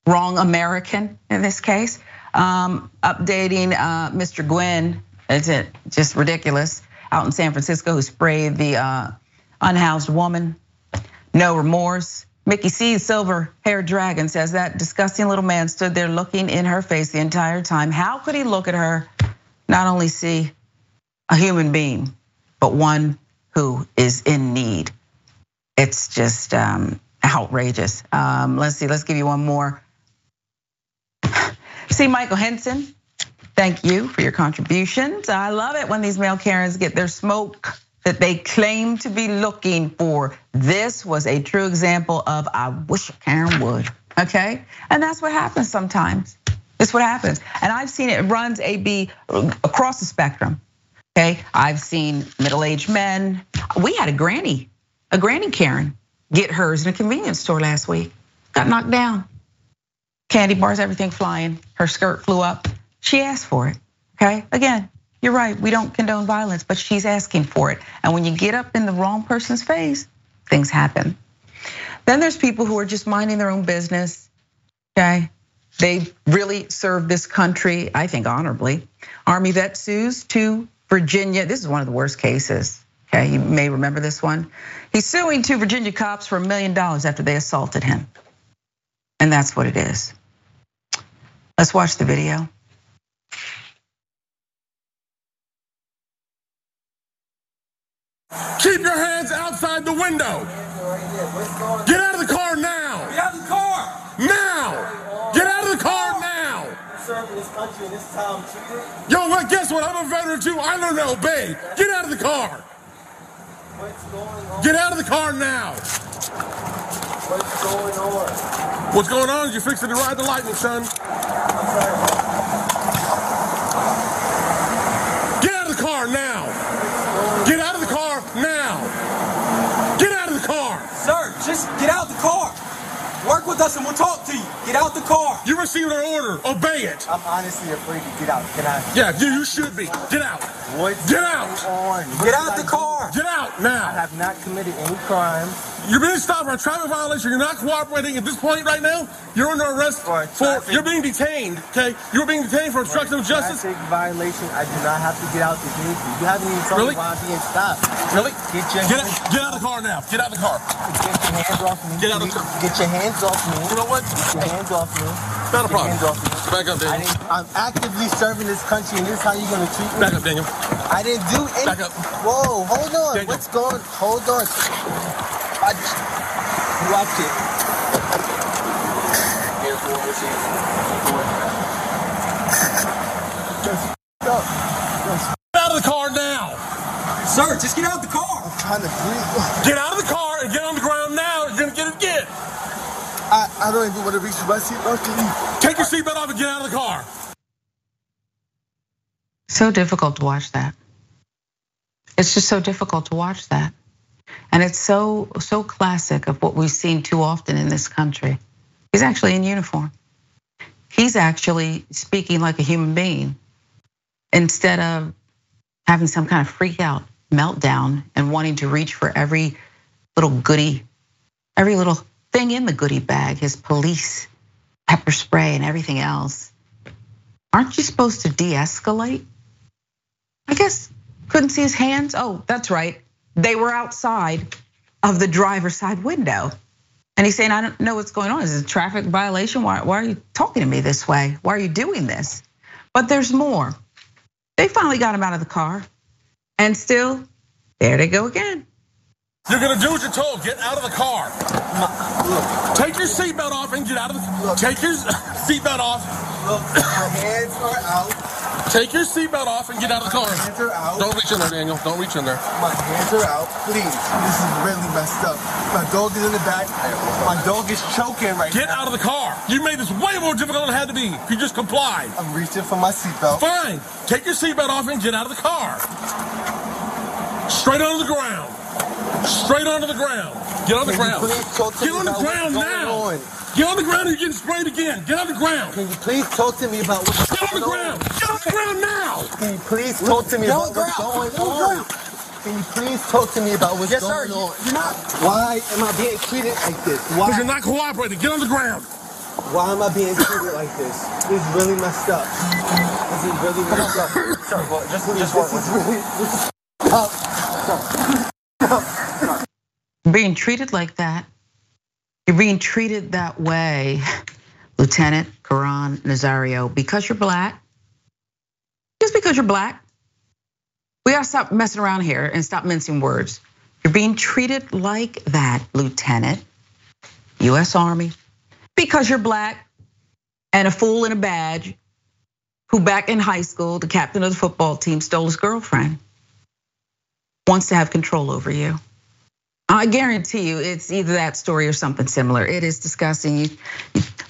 wrong American in this case. Um, updating uh, Mr. Gwin, it's just ridiculous. Out in San Francisco, who sprayed the uh, unhoused woman. No remorse. Mickey C. silver haired Dragon says that disgusting little man stood there looking in her face the entire time. How could he look at her, not only see a human being, but one who is in need? It's just um, outrageous. Um, let's see, let's give you one more. See, Michael Henson, thank you for your contributions. I love it when these male Karens get their smoke that they claim to be looking for. This was a true example of I wish Karen would, okay? And that's what happens sometimes. That's what happens. And I've seen it, it runs AB across the spectrum. Okay, I've seen middle-aged men. We had a granny, a granny Karen, get hers in a convenience store last week. Got knocked down. Candy bars, everything flying. Her skirt flew up. She asked for it. Okay, again, you're right. We don't condone violence, but she's asking for it. And when you get up in the wrong person's face, things happen. Then there's people who are just minding their own business. Okay, they really serve this country, I think, honorably. Army vet sues to Virginia. This is one of the worst cases. Okay, you may remember this one. He's suing two Virginia cops for a million dollars after they assaulted him. And that's what it is. Let's watch the video. Keep your hands outside the window. Get out of the car now. Get out of the car! Now. Get out of the car now. Serving this country in this cheated. Yo, well, guess what? I'm a veteran too. I learned to obey. Get out of the car. What's going on? Get out of the car now. What's going on? What's going on is you're fixing to ride the lightning, son. Get out of the car now. Get out of the car now. Get out of the car. Sir, just get out the car. Work with us and we'll talk to you. Get out the car. You received an order. Obey it. I'm honestly afraid to get out. Can I? Yeah, you, you should be. Get out. What? Get out. going on? Get out the car. Get out now. I have not committed any crime. You're being stopped for a traffic violation. You're not cooperating at this point right now. You're under arrest For for. You're being detained. Okay, you're being detained for obstruction of justice. Traffic violation. I do not have to get out the vehicle. You haven't even told Really? me why I'm being stopped. Really? Get your Get hands, out, get out of the car now. Get out of the car. get your hands off me. Get out of the car. Get your hands off me. You know what? Get your hands off me. Not a problem. hands off me. Back up, Daniel. I'm actively serving this country, and this is how you're gonna treat me. Back up, Daniel. I didn't do anything. Back up. Whoa, hold on. Daniel. What's going? Hold on. I, watch it. Get out of the car now. Sir, just get out of the car. I'm trying to breathe. Get out of the car and get on the ground now. You're gonna get it again. I, I don't even want to reach my seatbelt. Can you? Take your seatbelt off and get out of the car. So difficult to watch that. It's just so difficult to watch that. And it's so so classic of what we've seen too often in this country. He's actually in uniform. He's actually speaking like a human being instead of having some kind of freak out meltdown and wanting to reach for every little goodie, every little thing in the goodie bag, his police pepper spray and everything else. Aren't you supposed to de-escalate? I guess couldn't see his hands. Oh, that's right. They were outside of the driver's side window. And he's saying, I don't know what's going on. Is it a traffic violation? Why, why are you talking to me this way? Why are you doing this? But there's more. They finally got him out of the car. And still, there they go again. You're gonna do what you're told. Get out of the car. Take your seatbelt off and get out of the. Take your seatbelt off. Look, my hands are out. Take your seatbelt off and get out of the car. Hands are out. Don't reach in there, Daniel. Don't reach in there. My hands are out. Please, this is really messed up. My dog is in the back. My dog is choking right now. Get now. out of the car. You made this way more difficult than it had to be. If you just complied. I'm reaching for my seatbelt. Fine. Take your seatbelt off and get out of the car. Straight onto the ground. Straight onto the ground. Get on the Can ground. please talk to Get on the ground now. on? Get on the ground or you're getting sprayed again. Get on the ground. Can you please talk to me about what's Get on the going ground. Get on the ground now. Can you please talk to me Get about what's going Get on the ground. Can you please talk to me about what's Yes, sir. going on? You're not. Why am I being treated like this? Because Why? you're not cooperating. Get on the ground. Why am I being treated like this? This is really messed up. This is really messed up. Sir, well, just, Please, just this work is really this is up. Being treated like that, you're being treated that way, Lieutenant Caron Nazario, because you're black. Just because you're black. We gotta stop messing around here and stop mincing words. You're being treated like that, Lieutenant, US Army, because you're black and a fool in a badge who back in high school, the captain of the football team stole his girlfriend, wants to have control over you. I guarantee you it's either that story or something similar. It is disgusting.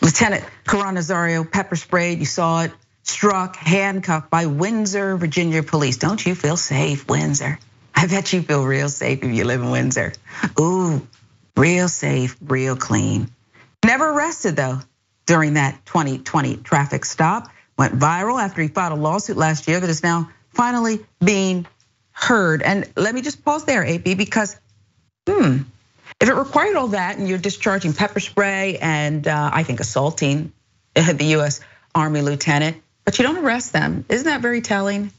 Lieutenant Caron Nazario pepper sprayed, you saw it, struck, handcuffed by Windsor, Virginia police. Don't you feel safe, Windsor? I bet you feel real safe if you live in Windsor. Ooh, real safe, real clean. Never arrested though during that 2020 traffic stop. Went viral after he filed a lawsuit last year that is now finally being heard. And let me just pause there, AB, because hmm, if it required all that and you're discharging pepper spray and uh, I think assaulting the US Army lieutenant, but you don't arrest them, isn't that very telling?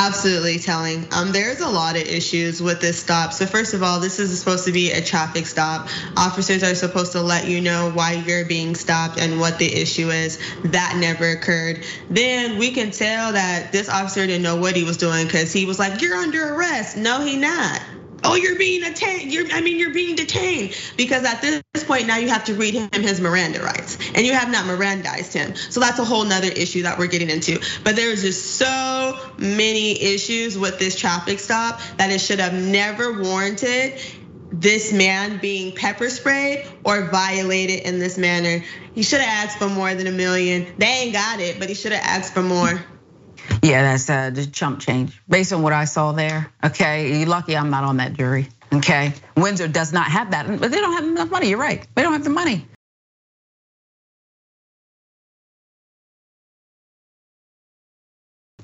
Absolutely telling. Um, there's a lot of issues with this stop. So first of all, this is supposed to be a traffic stop. Officers are supposed to let you know why you're being stopped and what the issue is. That never occurred. Then we can tell that this officer didn't know what he was doing because he was like, "You're under arrest." No, he not oh, you're being detained. You're, I mean, you're being detained because at this point now you have to read him his Miranda rights, and you have not Mirandized him. So that's a whole nother issue that we're getting into. But there's just so many issues with this traffic stop that it should have never warranted this man being pepper sprayed or violated in this manner. He should have asked for more than a million. They ain't got it, but he should have asked for more. Yeah, that's uh, just chump change based on what I saw there. Okay, you're lucky I'm not on that jury. Okay, Windsor does not have that, but they don't have enough money. You're right, they don't have the money.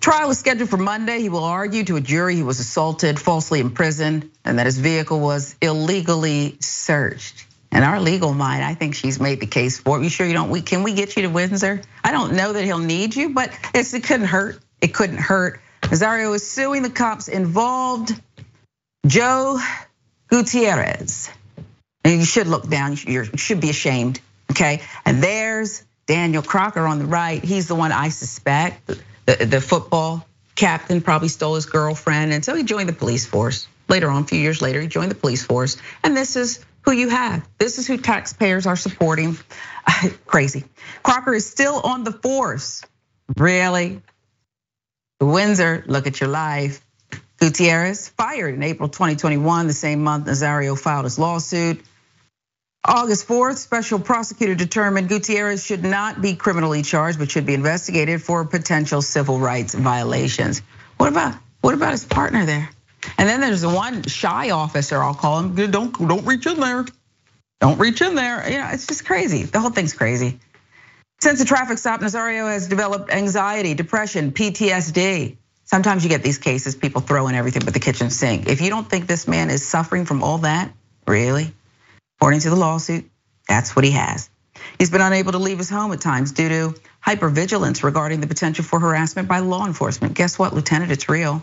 Trial is scheduled for Monday. He will argue to a jury he was assaulted, falsely imprisoned, and that his vehicle was illegally searched. And our legal mind, I think she's made the case for. You sure you don't? We can we get you to Windsor? I don't know that he'll need you, but it couldn't hurt. It couldn't hurt. Nazario is suing the cops involved. Joe Gutierrez. And you should look down. You should be ashamed. Okay. And there's Daniel Crocker on the right. He's the one I suspect. The, the football captain probably stole his girlfriend. And so he joined the police force. Later on, a few years later, he joined the police force. And this is who you have. This is who taxpayers are supporting. Crazy. Crocker is still on the force. Really? Windsor, look at your life. Gutierrez fired in April 2021, the same month Nazario filed his lawsuit. August 4th, special prosecutor determined Gutierrez should not be criminally charged, but should be investigated for potential civil rights violations. What about what about his partner there? And then there's the one shy officer, I'll call him. Don't don't reach in there. Don't reach in there. You know, it's just crazy. The whole thing's crazy. Since the traffic stop, Nazario has developed anxiety, depression, PTSD. Sometimes you get these cases, people throw in everything but the kitchen sink. If you don't think this man is suffering from all that, really? According to the lawsuit, that's what he has. He's been unable to leave his home at times due to hypervigilance regarding the potential for harassment by law enforcement. Guess what, Lieutenant? It's real.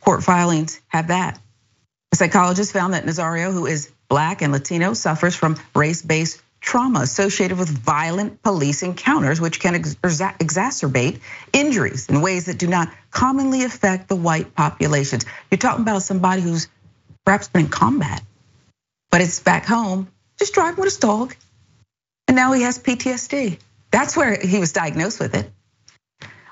Court filings have that. A psychologist found that Nazario, who is black and Latino, suffers from race based trauma associated with violent police encounters, which can exacerbate injuries in ways that do not commonly affect the white populations. You're talking about somebody who's perhaps been in combat, but it's back home, just driving with his dog, and now he has PTSD. That's where he was diagnosed with it.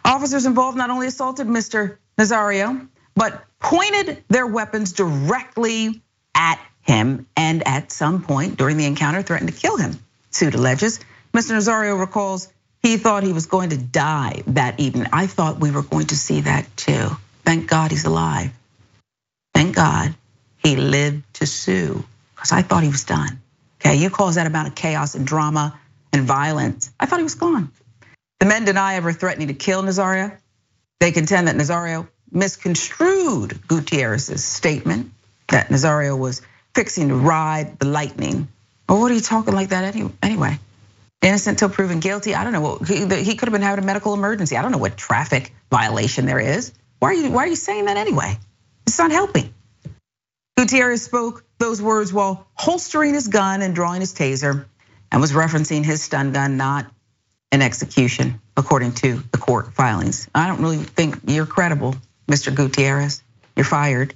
Officers involved not only assaulted Mr. Nazario, but pointed their weapons directly at him and at some point during the encounter threatened to kill him, suit alleges. Mr. Nazario recalls he thought he was going to die that evening. I thought we were going to see that too. Thank God he's alive. Thank God he lived to sue because I thought he was done. Okay, you cause that amount of chaos and drama and violence. I thought he was gone. The men deny ever threatening to kill Nazario. They contend that Nazario misconstrued Gutierrez's statement that Nazario was fixing to ride the lightning. Or what are you talking like that anyway? Innocent till proven guilty. I don't know. What, he could have been having a medical emergency. I don't know what traffic violation there is. Why are you why are you saying that anyway? It's not helping. Gutierrez spoke those words while holstering his gun and drawing his taser and was referencing his stun gun, not an execution, according to the court filings. I don't really think you're credible, Mr. Gutierrez. You're fired.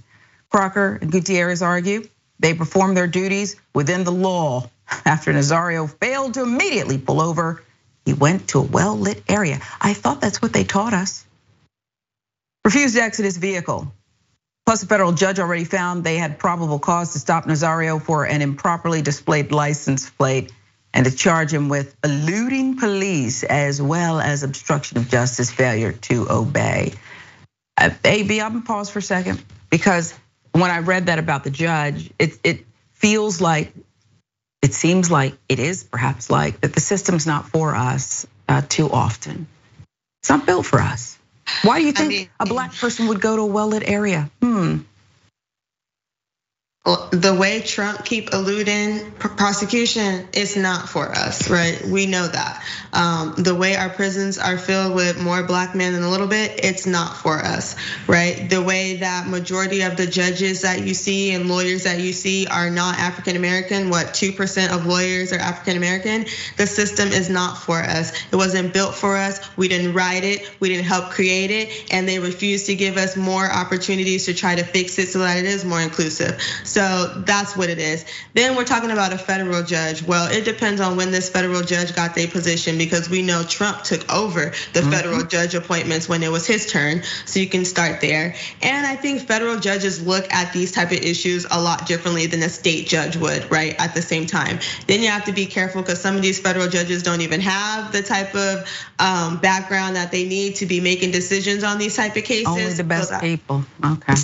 Crocker and Gutierrez argue they performed their duties within the law. After Nazario failed to immediately pull over, he went to a well lit area. I thought that's what they taught us. Refused to exit his vehicle. Plus, a federal judge already found they had probable cause to stop Nazario for an improperly displayed license plate and to charge him with eluding police as well as obstruction of justice failure to obey. Uh, AB, I'm gonna pause for a second because when I read that about the judge, it, it feels like, it seems like, it is perhaps like that the system's not for us uh, too often. It's not built for us. Why do you think I mean, a black person would go to a well-lit area? Hmm the way Trump keep eluding prosecution is not for us, right? We know that. Um, the way our prisons are filled with more black men in a little bit, it's not for us, right? The way that majority of the judges that you see and lawyers that you see are not African American, what 2% of lawyers are African American, the system is not for us. It wasn't built for us. We didn't write it, we didn't help create it, and they refuse to give us more opportunities to try to fix it so that it is more inclusive. So that's what it is. Then we're talking about a federal judge. Well, it depends on when this federal judge got their position because we know Trump took over the mm-hmm. federal judge appointments when it was his turn. So you can start there. And I think federal judges look at these type of issues a lot differently than a state judge would, right? At the same time. Then you have to be careful because some of these federal judges don't even have the type of um, background that they need to be making decisions on these type of cases. Only the best so that, people. Okay.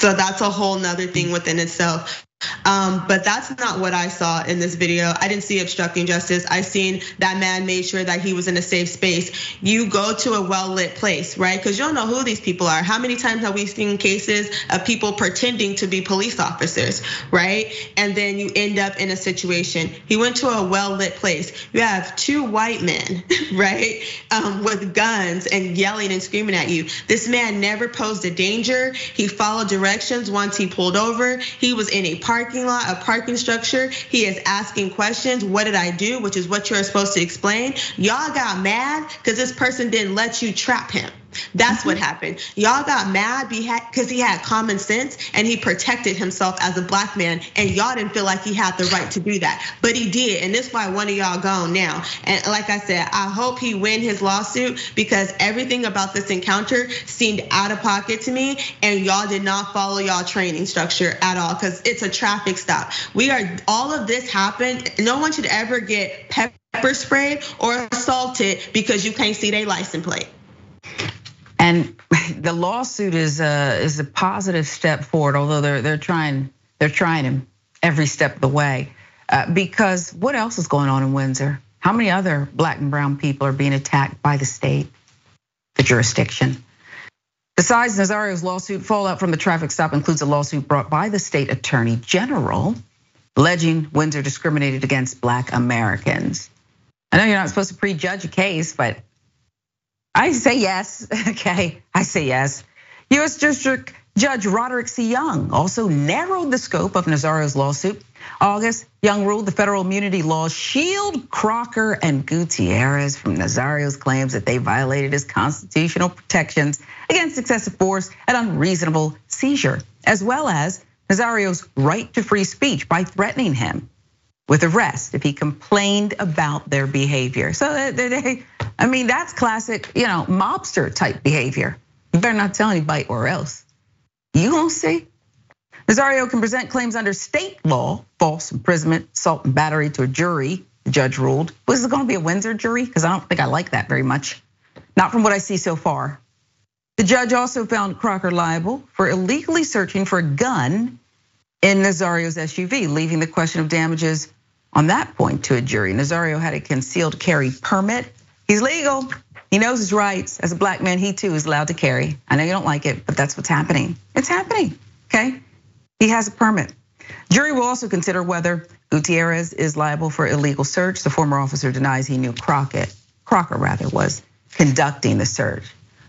So that's a whole nother thing within itself. Um, but that's not what I saw in this video. I didn't see obstructing justice. I seen that man made sure that he was in a safe space. You go to a well lit place, right? Because you don't know who these people are. How many times have we seen cases of people pretending to be police officers, right? And then you end up in a situation. He went to a well lit place. You have two white men, right, um, with guns and yelling and screaming at you. This man never posed a danger. He followed directions once he pulled over. He was in a parking lot, a parking structure. He is asking questions. What did I do? Which is what you're supposed to explain. Y'all got mad because this person didn't let you trap him. That's what mm-hmm. happened. Y'all got mad because he had common sense and he protected himself as a black man, and y'all didn't feel like he had the right to do that, but he did, and this why one of y'all gone now. And like I said, I hope he win his lawsuit because everything about this encounter seemed out of pocket to me, and y'all did not follow y'all training structure at all because it's a traffic stop. We are all of this happened. No one should ever get pepper sprayed or assaulted because you can't see their license plate. And the lawsuit is a is a positive step forward, although they're they're trying they're trying him every step of the way. Uh, because what else is going on in Windsor? How many other black and brown people are being attacked by the state, the jurisdiction? Besides Nazario's lawsuit, fallout from the traffic stop includes a lawsuit brought by the state attorney general alleging Windsor discriminated against black Americans. I know you're not supposed to prejudge a case, but I say yes, okay, I say yes. US District Judge Roderick C. Young also narrowed the scope of Nazario's lawsuit. August, Young ruled the federal immunity laws shield Crocker and Gutierrez from Nazario's claims that they violated his constitutional protections against excessive force and unreasonable seizure, as well as Nazario's right to free speech by threatening him with arrest if he complained about their behavior. So uh, they, I mean, that's classic, you know, mobster type behavior. You better not tell anybody or else. You gonna see? Nazario can present claims under state law, false imprisonment, assault and battery to a jury, the judge ruled. Was it gonna be a Windsor jury? Because I don't think I like that very much. Not from what I see so far. The judge also found Crocker liable for illegally searching for a gun in Nazario's SUV, leaving the question of damages on that point to a jury. Nazario had a concealed carry permit. He's legal. He knows his rights. As a black man, he too is allowed to carry. I know you don't like it, but that's what's happening. It's happening, okay? He has a permit. Jury will also consider whether Gutierrez is liable for illegal search. The former officer denies he knew Crockett, Crocker rather, was conducting the search.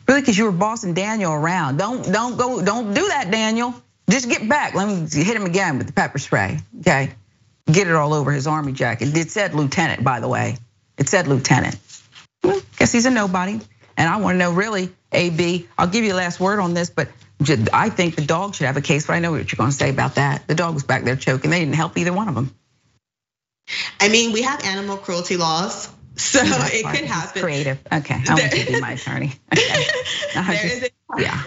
Really, because you were bossing Daniel around. Don't don't go, don't do that, Daniel. Just get back. Let me hit him again with the pepper spray. Okay get it all over his army jacket. It said lieutenant, by the way. It said lieutenant. Well, guess he's a nobody. And I want to know really, AB, I'll give you the last word on this, but I think the dog should have a case, but I know what you're going to say about that. The dog was back there choking. They didn't help either one of them. I mean, we have animal cruelty laws. So it could happen. Creative. Okay, I want to be my attorney. Okay. there is a, yeah.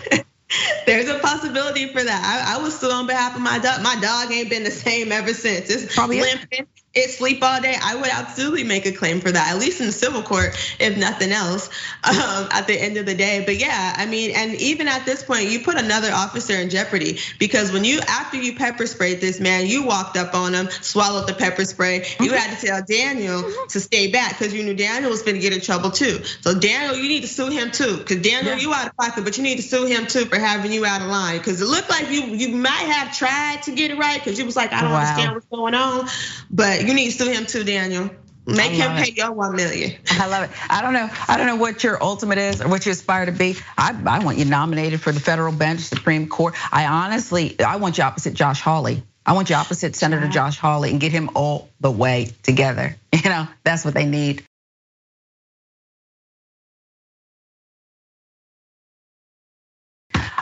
There's a possibility for that. I, I was still on behalf of my dog. My dog ain't been the same ever since. It's Probably limping. It sleep all day. I would absolutely make a claim for that, at least in the civil court, if nothing else. Um, at the end of the day, but yeah, I mean, and even at this point, you put another officer in jeopardy because when you after you pepper sprayed this man, you walked up on him, swallowed the pepper spray. You had to tell Daniel to stay back because you knew Daniel was going to get in trouble too. So Daniel, you need to sue him too, because Daniel, you out of pocket, but you need to sue him too for having you out of line. Because it looked like you you might have tried to get it right because you was like, I don't Wow. understand what's going on, but you need to sue him too, Daniel. Make him pay it. your one million. I love it. I don't know. I don't know what your ultimate is or what you aspire to be. I, I want you nominated for the federal bench, Supreme Court. I honestly, I want you opposite Josh Hawley. I want you opposite Senator Josh Hawley and get him all the way together. You know, that's what they need.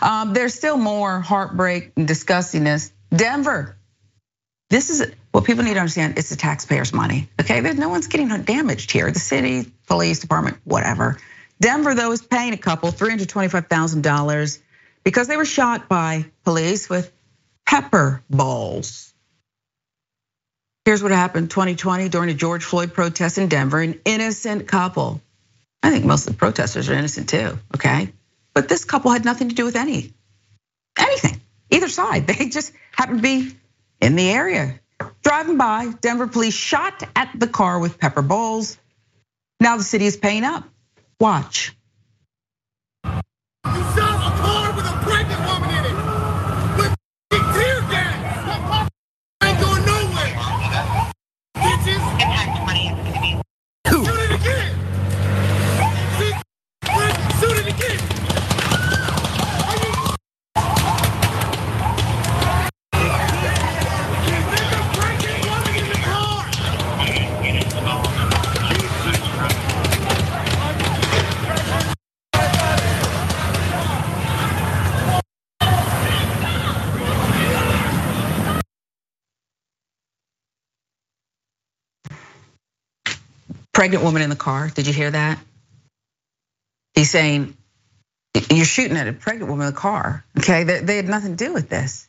Um, there's still more heartbreak and disgustingness. Denver. This is what people need to understand. It's the taxpayers' money. Okay, there's no one's getting damaged here. The city, police department, whatever. Denver though is paying a couple three hundred twenty-five thousand dollars because they were shot by police with pepper balls. Here's what happened 2020 during a George Floyd protest in Denver. An innocent couple. I think most of the protesters are innocent too. Okay, but this couple had nothing to do with any anything, either side. They just happened to be in the area. Driving by, Denver police shot at the car with pepper balls. Now the city is paying up. Watch. Pregnant woman in the car. Did you hear that? He's saying, You're shooting at a pregnant woman in the car. Okay, they, they had nothing to do with this.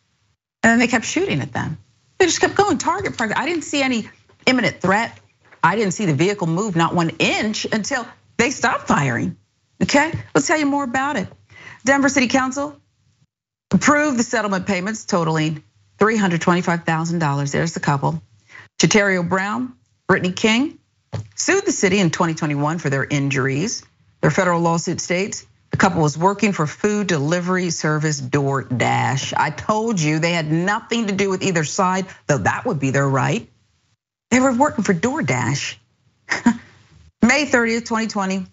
And then they kept shooting at them. They just kept going, target pregnant. I didn't see any imminent threat. I didn't see the vehicle move not one inch until they stopped firing. Okay, let's tell you more about it. Denver City Council approved the settlement payments totaling $325,000. There's the couple. Chaterio Brown, Brittany King sued the city in 2021 for their injuries. Their federal lawsuit states the couple was working for food delivery service DoorDash. I told you they had nothing to do with either side, though that would be their right. They were working for DoorDash. May 30th, 2020,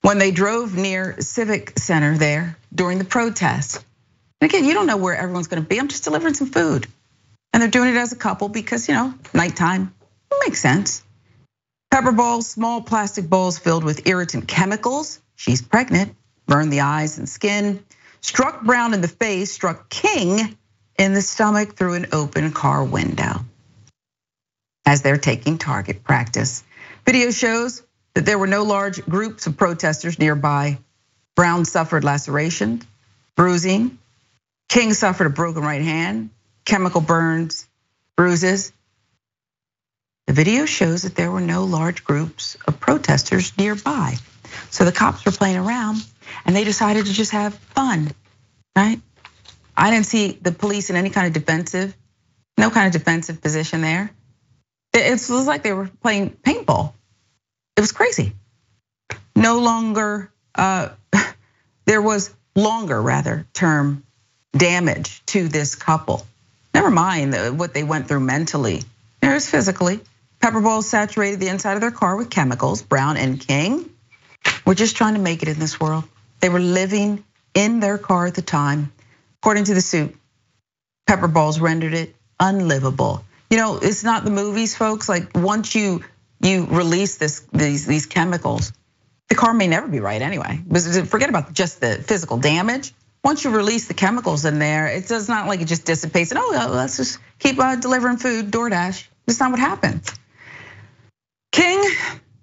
when they drove near Civic Center there during the protest. And again, you don't know where everyone's gonna be. I'm just delivering some food. And they're doing it as a couple because, you know, nighttime makes sense. Pepper balls, small plastic balls filled with irritant chemicals. She's pregnant, burned the eyes and skin, struck Brown in the face, struck King in the stomach through an open car window as they're taking target practice. Video shows that there were no large groups of protesters nearby. Brown suffered lacerations, bruising. King suffered a broken right hand, chemical burns, bruises. The video shows that there were no large groups of protesters nearby. So the cops were playing around and they decided to just have fun, right? I didn't see the police in any kind of defensive, no kind of defensive position there. It was like they were playing paintball. It was crazy. No longer, uh, there was longer rather term damage to this couple. Never mind what they went through mentally. There's physically. Pepper balls saturated the inside of their car with chemicals. Brown and King were just trying to make it in this world. They were living in their car at the time. According to the suit, pepper balls rendered it unlivable. You know, it's not the movies, folks. Like once you you release this these these chemicals, the car may never be right anyway. Forget about just the physical damage. Once you release the chemicals in there, it's not like it just dissipates and oh, let's just keep on delivering food, DoorDash. That's not what happened. King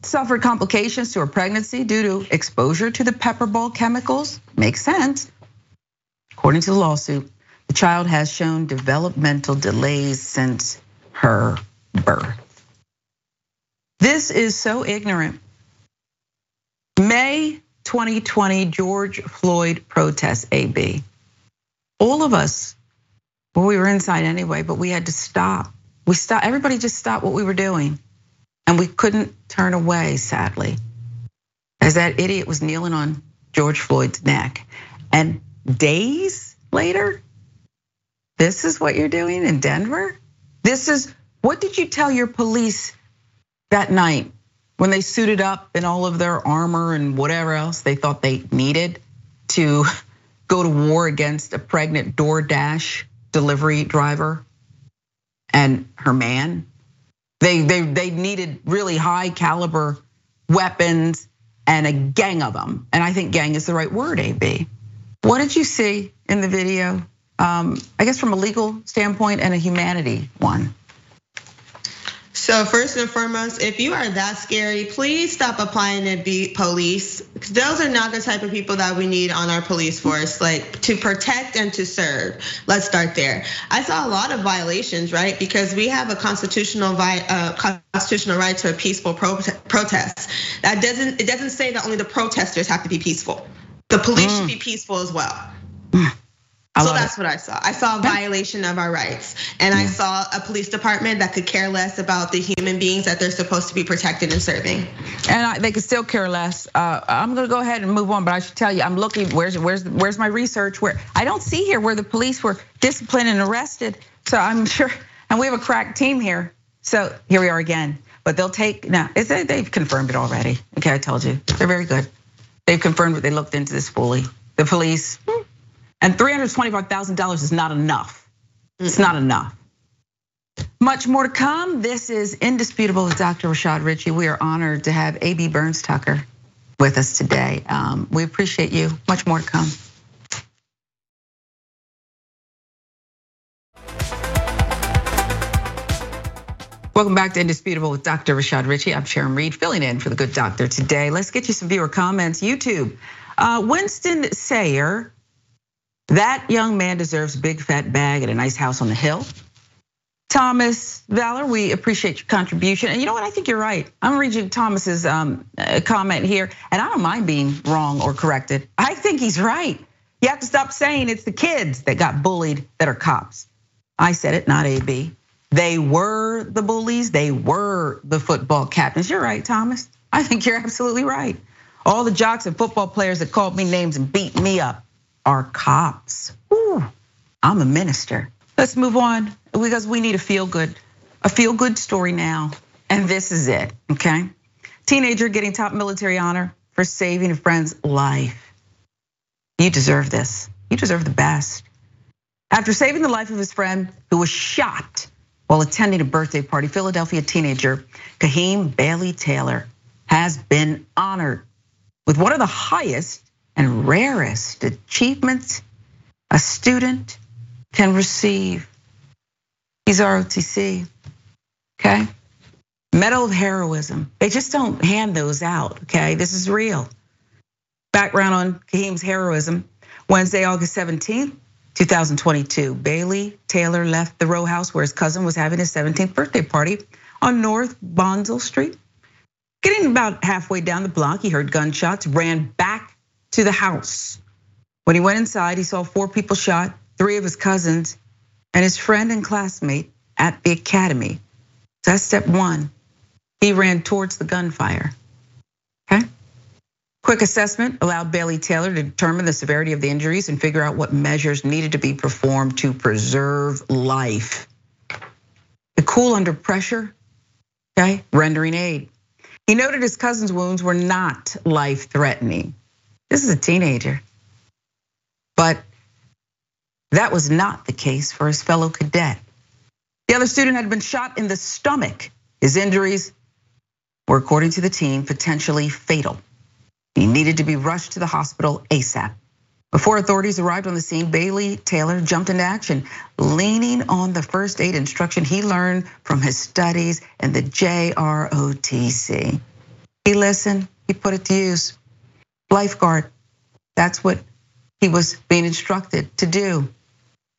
suffered complications to her pregnancy due to exposure to the pepper ball chemicals. Makes sense. according to the lawsuit, the child has shown developmental delays since her birth. This is so ignorant. May 2020 George Floyd protests, AB. All of us, well, we were inside anyway, but we had to stop. We stopped, everybody just stopped what we were doing. And we couldn't turn away, sadly, as that idiot was kneeling on George Floyd's neck. And days later, this is what you're doing in Denver? This is what did you tell your police that night when they suited up in all of their armor and whatever else they thought they needed to go to war against a pregnant DoorDash delivery driver and her man? They they they needed really high caliber weapons and a gang of them. And I think gang is the right word, AB. What did you see in the video? Um, I guess from a legal standpoint and a humanity one. So first and foremost, if you are that scary, please stop applying to be police. Those are not the type of people that we need on our police force, like to protect and to serve. Let's start there. I saw a lot of violations, right? Because we have a constitutional uh, constitutional right to a peaceful protest. That doesn't it doesn't say that only the protesters have to be peaceful. The police mm. should be peaceful as well. Mm. So that's what I saw. I saw a violation of our rights. And I saw a police department that could care less about the human beings that they're supposed to be protecting and serving. And they could still care less. Uh, I'm gonna go ahead and move on, but I should tell you, I'm looking, where's where's where's my research? Where I don't see here where the police were disciplined and arrested. So I'm sure, and we have a crack team here. So here we are again. But they'll take, now, they've confirmed it already. Okay, I told you, they're very good. They've confirmed that they looked into this fully. The police, and $325,000 is not enough. It's not enough. Much more to come. This is Indisputable with Dr. Rashad Richey. We are honored to have AB Burns Tucker with us today. Um, we appreciate you. Much more to come. Welcome back to Indisputable with Dr. Rashad Richey. I'm Sharon Reed, filling in for the good doctor today. Let's get you some viewer comments. YouTube. Uh, Winston Sayer that young man deserves a big fat bag and a nice house on the hill. Thomas Valor, we appreciate your contribution. And you know what? I think you're right. I'm reading Thomas's um, uh, comment here, and I don't mind being wrong or corrected. I think he's right. You have to stop saying it's the kids that got bullied that are cops. I said it, not AB. They were the bullies, they were the football captains. You're right, Thomas. I think you're absolutely right. All the jocks and football players that called me names and beat me up are cops. Ooh, I'm a minister. Let's move on because we need a feel good, a feel good story now. And this is it, okay? Teenager getting top military honor for saving a friend's life. You deserve this. You deserve the best. After saving the life of his friend who was shot while attending a birthday party, Philadelphia teenager Kaheem Bailey Taylor has been honored with one of the highest and rarest achievements a student can receive. He's ROTC, okay? Medal of Heroism. They just don't hand those out, okay? This is real. Background on Kaheem's heroism. Wednesday, August 17th, 2022, Bailey Taylor left the row house where his cousin was having his 17th birthday party on North Bonsall Street. Getting about halfway down the block, he heard gunshots, ran back to the house. When he went inside, he saw four people shot, three of his cousins, and his friend and classmate at the academy. So that's step one. He ran towards the gunfire. Okay. Quick assessment allowed Bailey Taylor to determine the severity of the injuries and figure out what measures needed to be performed to preserve life. The cool under pressure, okay, rendering aid. He noted his cousin's wounds were not life threatening. This is a teenager. But that was not the case for his fellow cadet. The other student had been shot in the stomach. His injuries were, according to the team, potentially fatal. He needed to be rushed to the hospital ASAP. Before authorities arrived on the scene, Bailey Taylor jumped into action, leaning on the first aid instruction he learned from his studies in the JROTC. He listened, he put it to use lifeguard. That's what he was being instructed to do.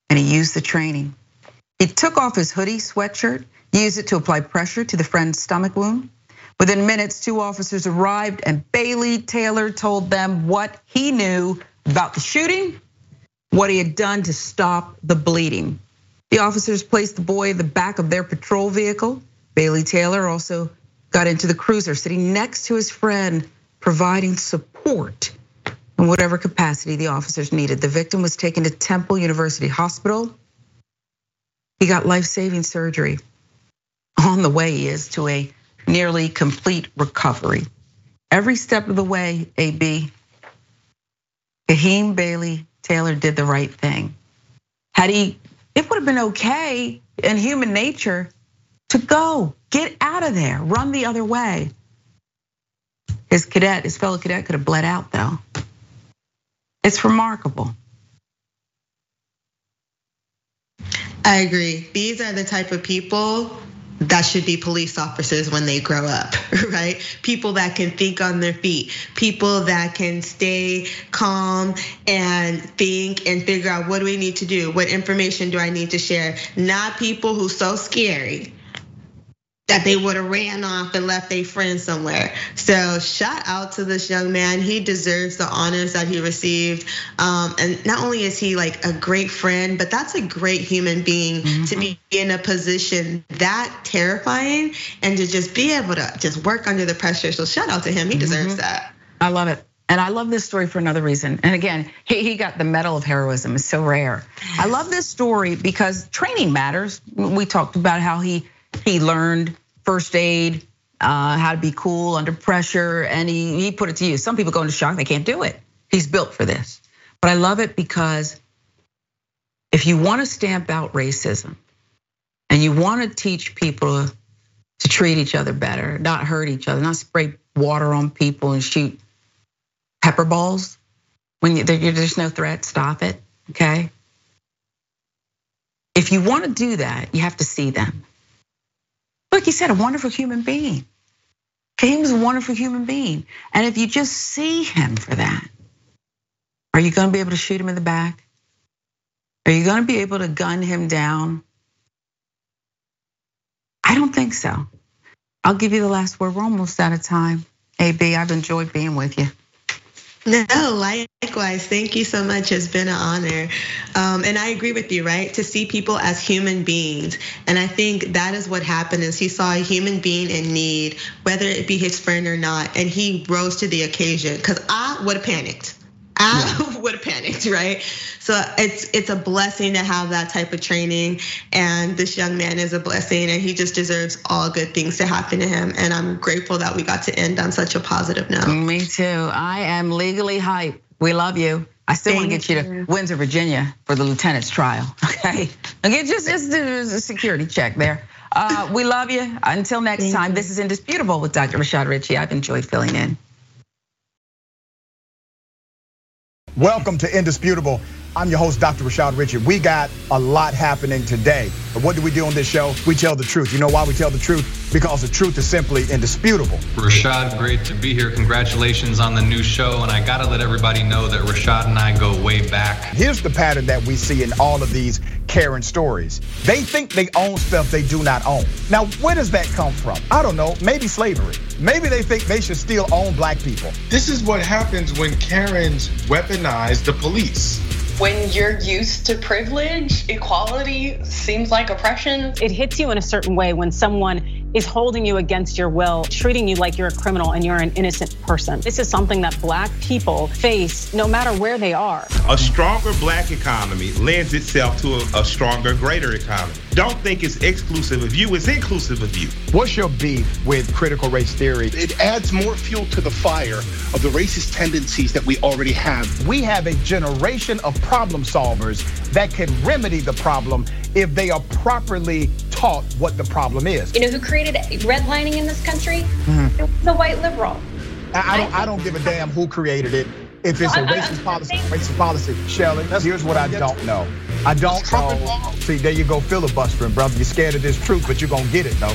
And he used the training. He took off his hoodie sweatshirt, used it to apply pressure to the friend's stomach wound. Within minutes, two officers arrived and Bailey Taylor told them what he knew about the shooting, what he had done to stop the bleeding. The officers placed the boy in the back of their patrol vehicle. Bailey Taylor also got into the cruiser, sitting next to his friend, providing support in whatever capacity the officers needed. The victim was taken to Temple University Hospital. He got life saving surgery. On the way, he is to a nearly complete recovery. Every step of the way, AB, Kaheem Bailey Taylor did the right thing. Had he, it would have been okay in human nature to go, get out of there, run the other way. His cadet, his fellow cadet could have bled out though. It's remarkable. I agree. These are the type of people that should be police officers when they grow up, right? People that can think on their feet, people that can stay calm and think and figure out what do we need to do? What information do I need to share? Not people who so scary that they would have ran off and left a friend somewhere. So shout out to this young man. He deserves the honors that he received. Um, and not only is he like a great friend, but that's a great human being mm-hmm. to be in a position that terrifying and to just be able to just work under the pressure. So shout out to him. He deserves mm-hmm. that. I love it. And I love this story for another reason. And again, he got the medal of heroism. It's so rare. I love this story because training matters. We talked about how he he learned first aid, uh, how to be cool under pressure, and he, he put it to use. Some people go into shock, they can't do it. He's built for this. But I love it because if you wanna stamp out racism and you wanna teach people to treat each other better, not hurt each other, not spray water on people and shoot pepper balls when there's no threat, stop it, okay? If you wanna do that, you have to see them. Look, he said a wonderful human being. He was a wonderful human being. And if you just see him for that, are you gonna be able to shoot him in the back? Are you gonna be able to gun him down? I don't think so. I'll give you the last word. We're almost out of time. AB, I've enjoyed being with you. No, likewise. Thank you so much. It's been an honor. Um, and I agree with you, right? To see people as human beings. And I think that is what happened is he saw a human being in need, whether it be his friend or not, and he rose to the occasion. Cause I would have panicked. I would have panicked, right? So it's it's a blessing to have that type of training, and this young man is a blessing, and he just deserves all good things to happen to him. And I'm grateful that we got to end on such a positive note. Me too. I am legally hype. We love you. I still want to get you to Windsor, Virginia for the lieutenant's trial. Okay, okay, just just do a security check there. Uh, we love you. Until next Thank time, you. this is indisputable with Dr. Rashad Richey. I've enjoyed filling in. Welcome to Indisputable. I'm your host, Dr. Rashad Richey. We got a lot happening today. But what do we do on this show? We tell the truth. You know why we tell the truth? Because the truth is simply indisputable. Rashad, great to be here. Congratulations on the new show. And I gotta let everybody know that Rashad and I go way back. Here's the pattern that we see in all of these Karen stories. They think they own stuff they do not own. Now, where does that come from? I don't know. Maybe slavery. Maybe they think they should still own black people. This is what happens when Karens weaponize the police when you're used to privilege, equality seems like oppression. It hits you in a certain way when someone is holding you against your will, treating you like you're a criminal and you're an innocent person. This is something that black people face no matter where they are. A stronger black economy lends itself to a, a stronger, greater economy. Don't think it's exclusive of you, it's inclusive of you. What's your beef with critical race theory? It adds more fuel to the fire of the racist tendencies that we already have. We have a generation of problem solvers that can remedy the problem if they are properly taught what the problem is. You know who created redlining in this country? Mm-hmm. It was a white liberal. I, I don't. I don't give a damn who created it. If it's a racist policy, racist policy, Shelley. Here's what I don't know. I don't know. See, there you go, filibustering, brother. You're scared of this truth, but you're gonna get it though.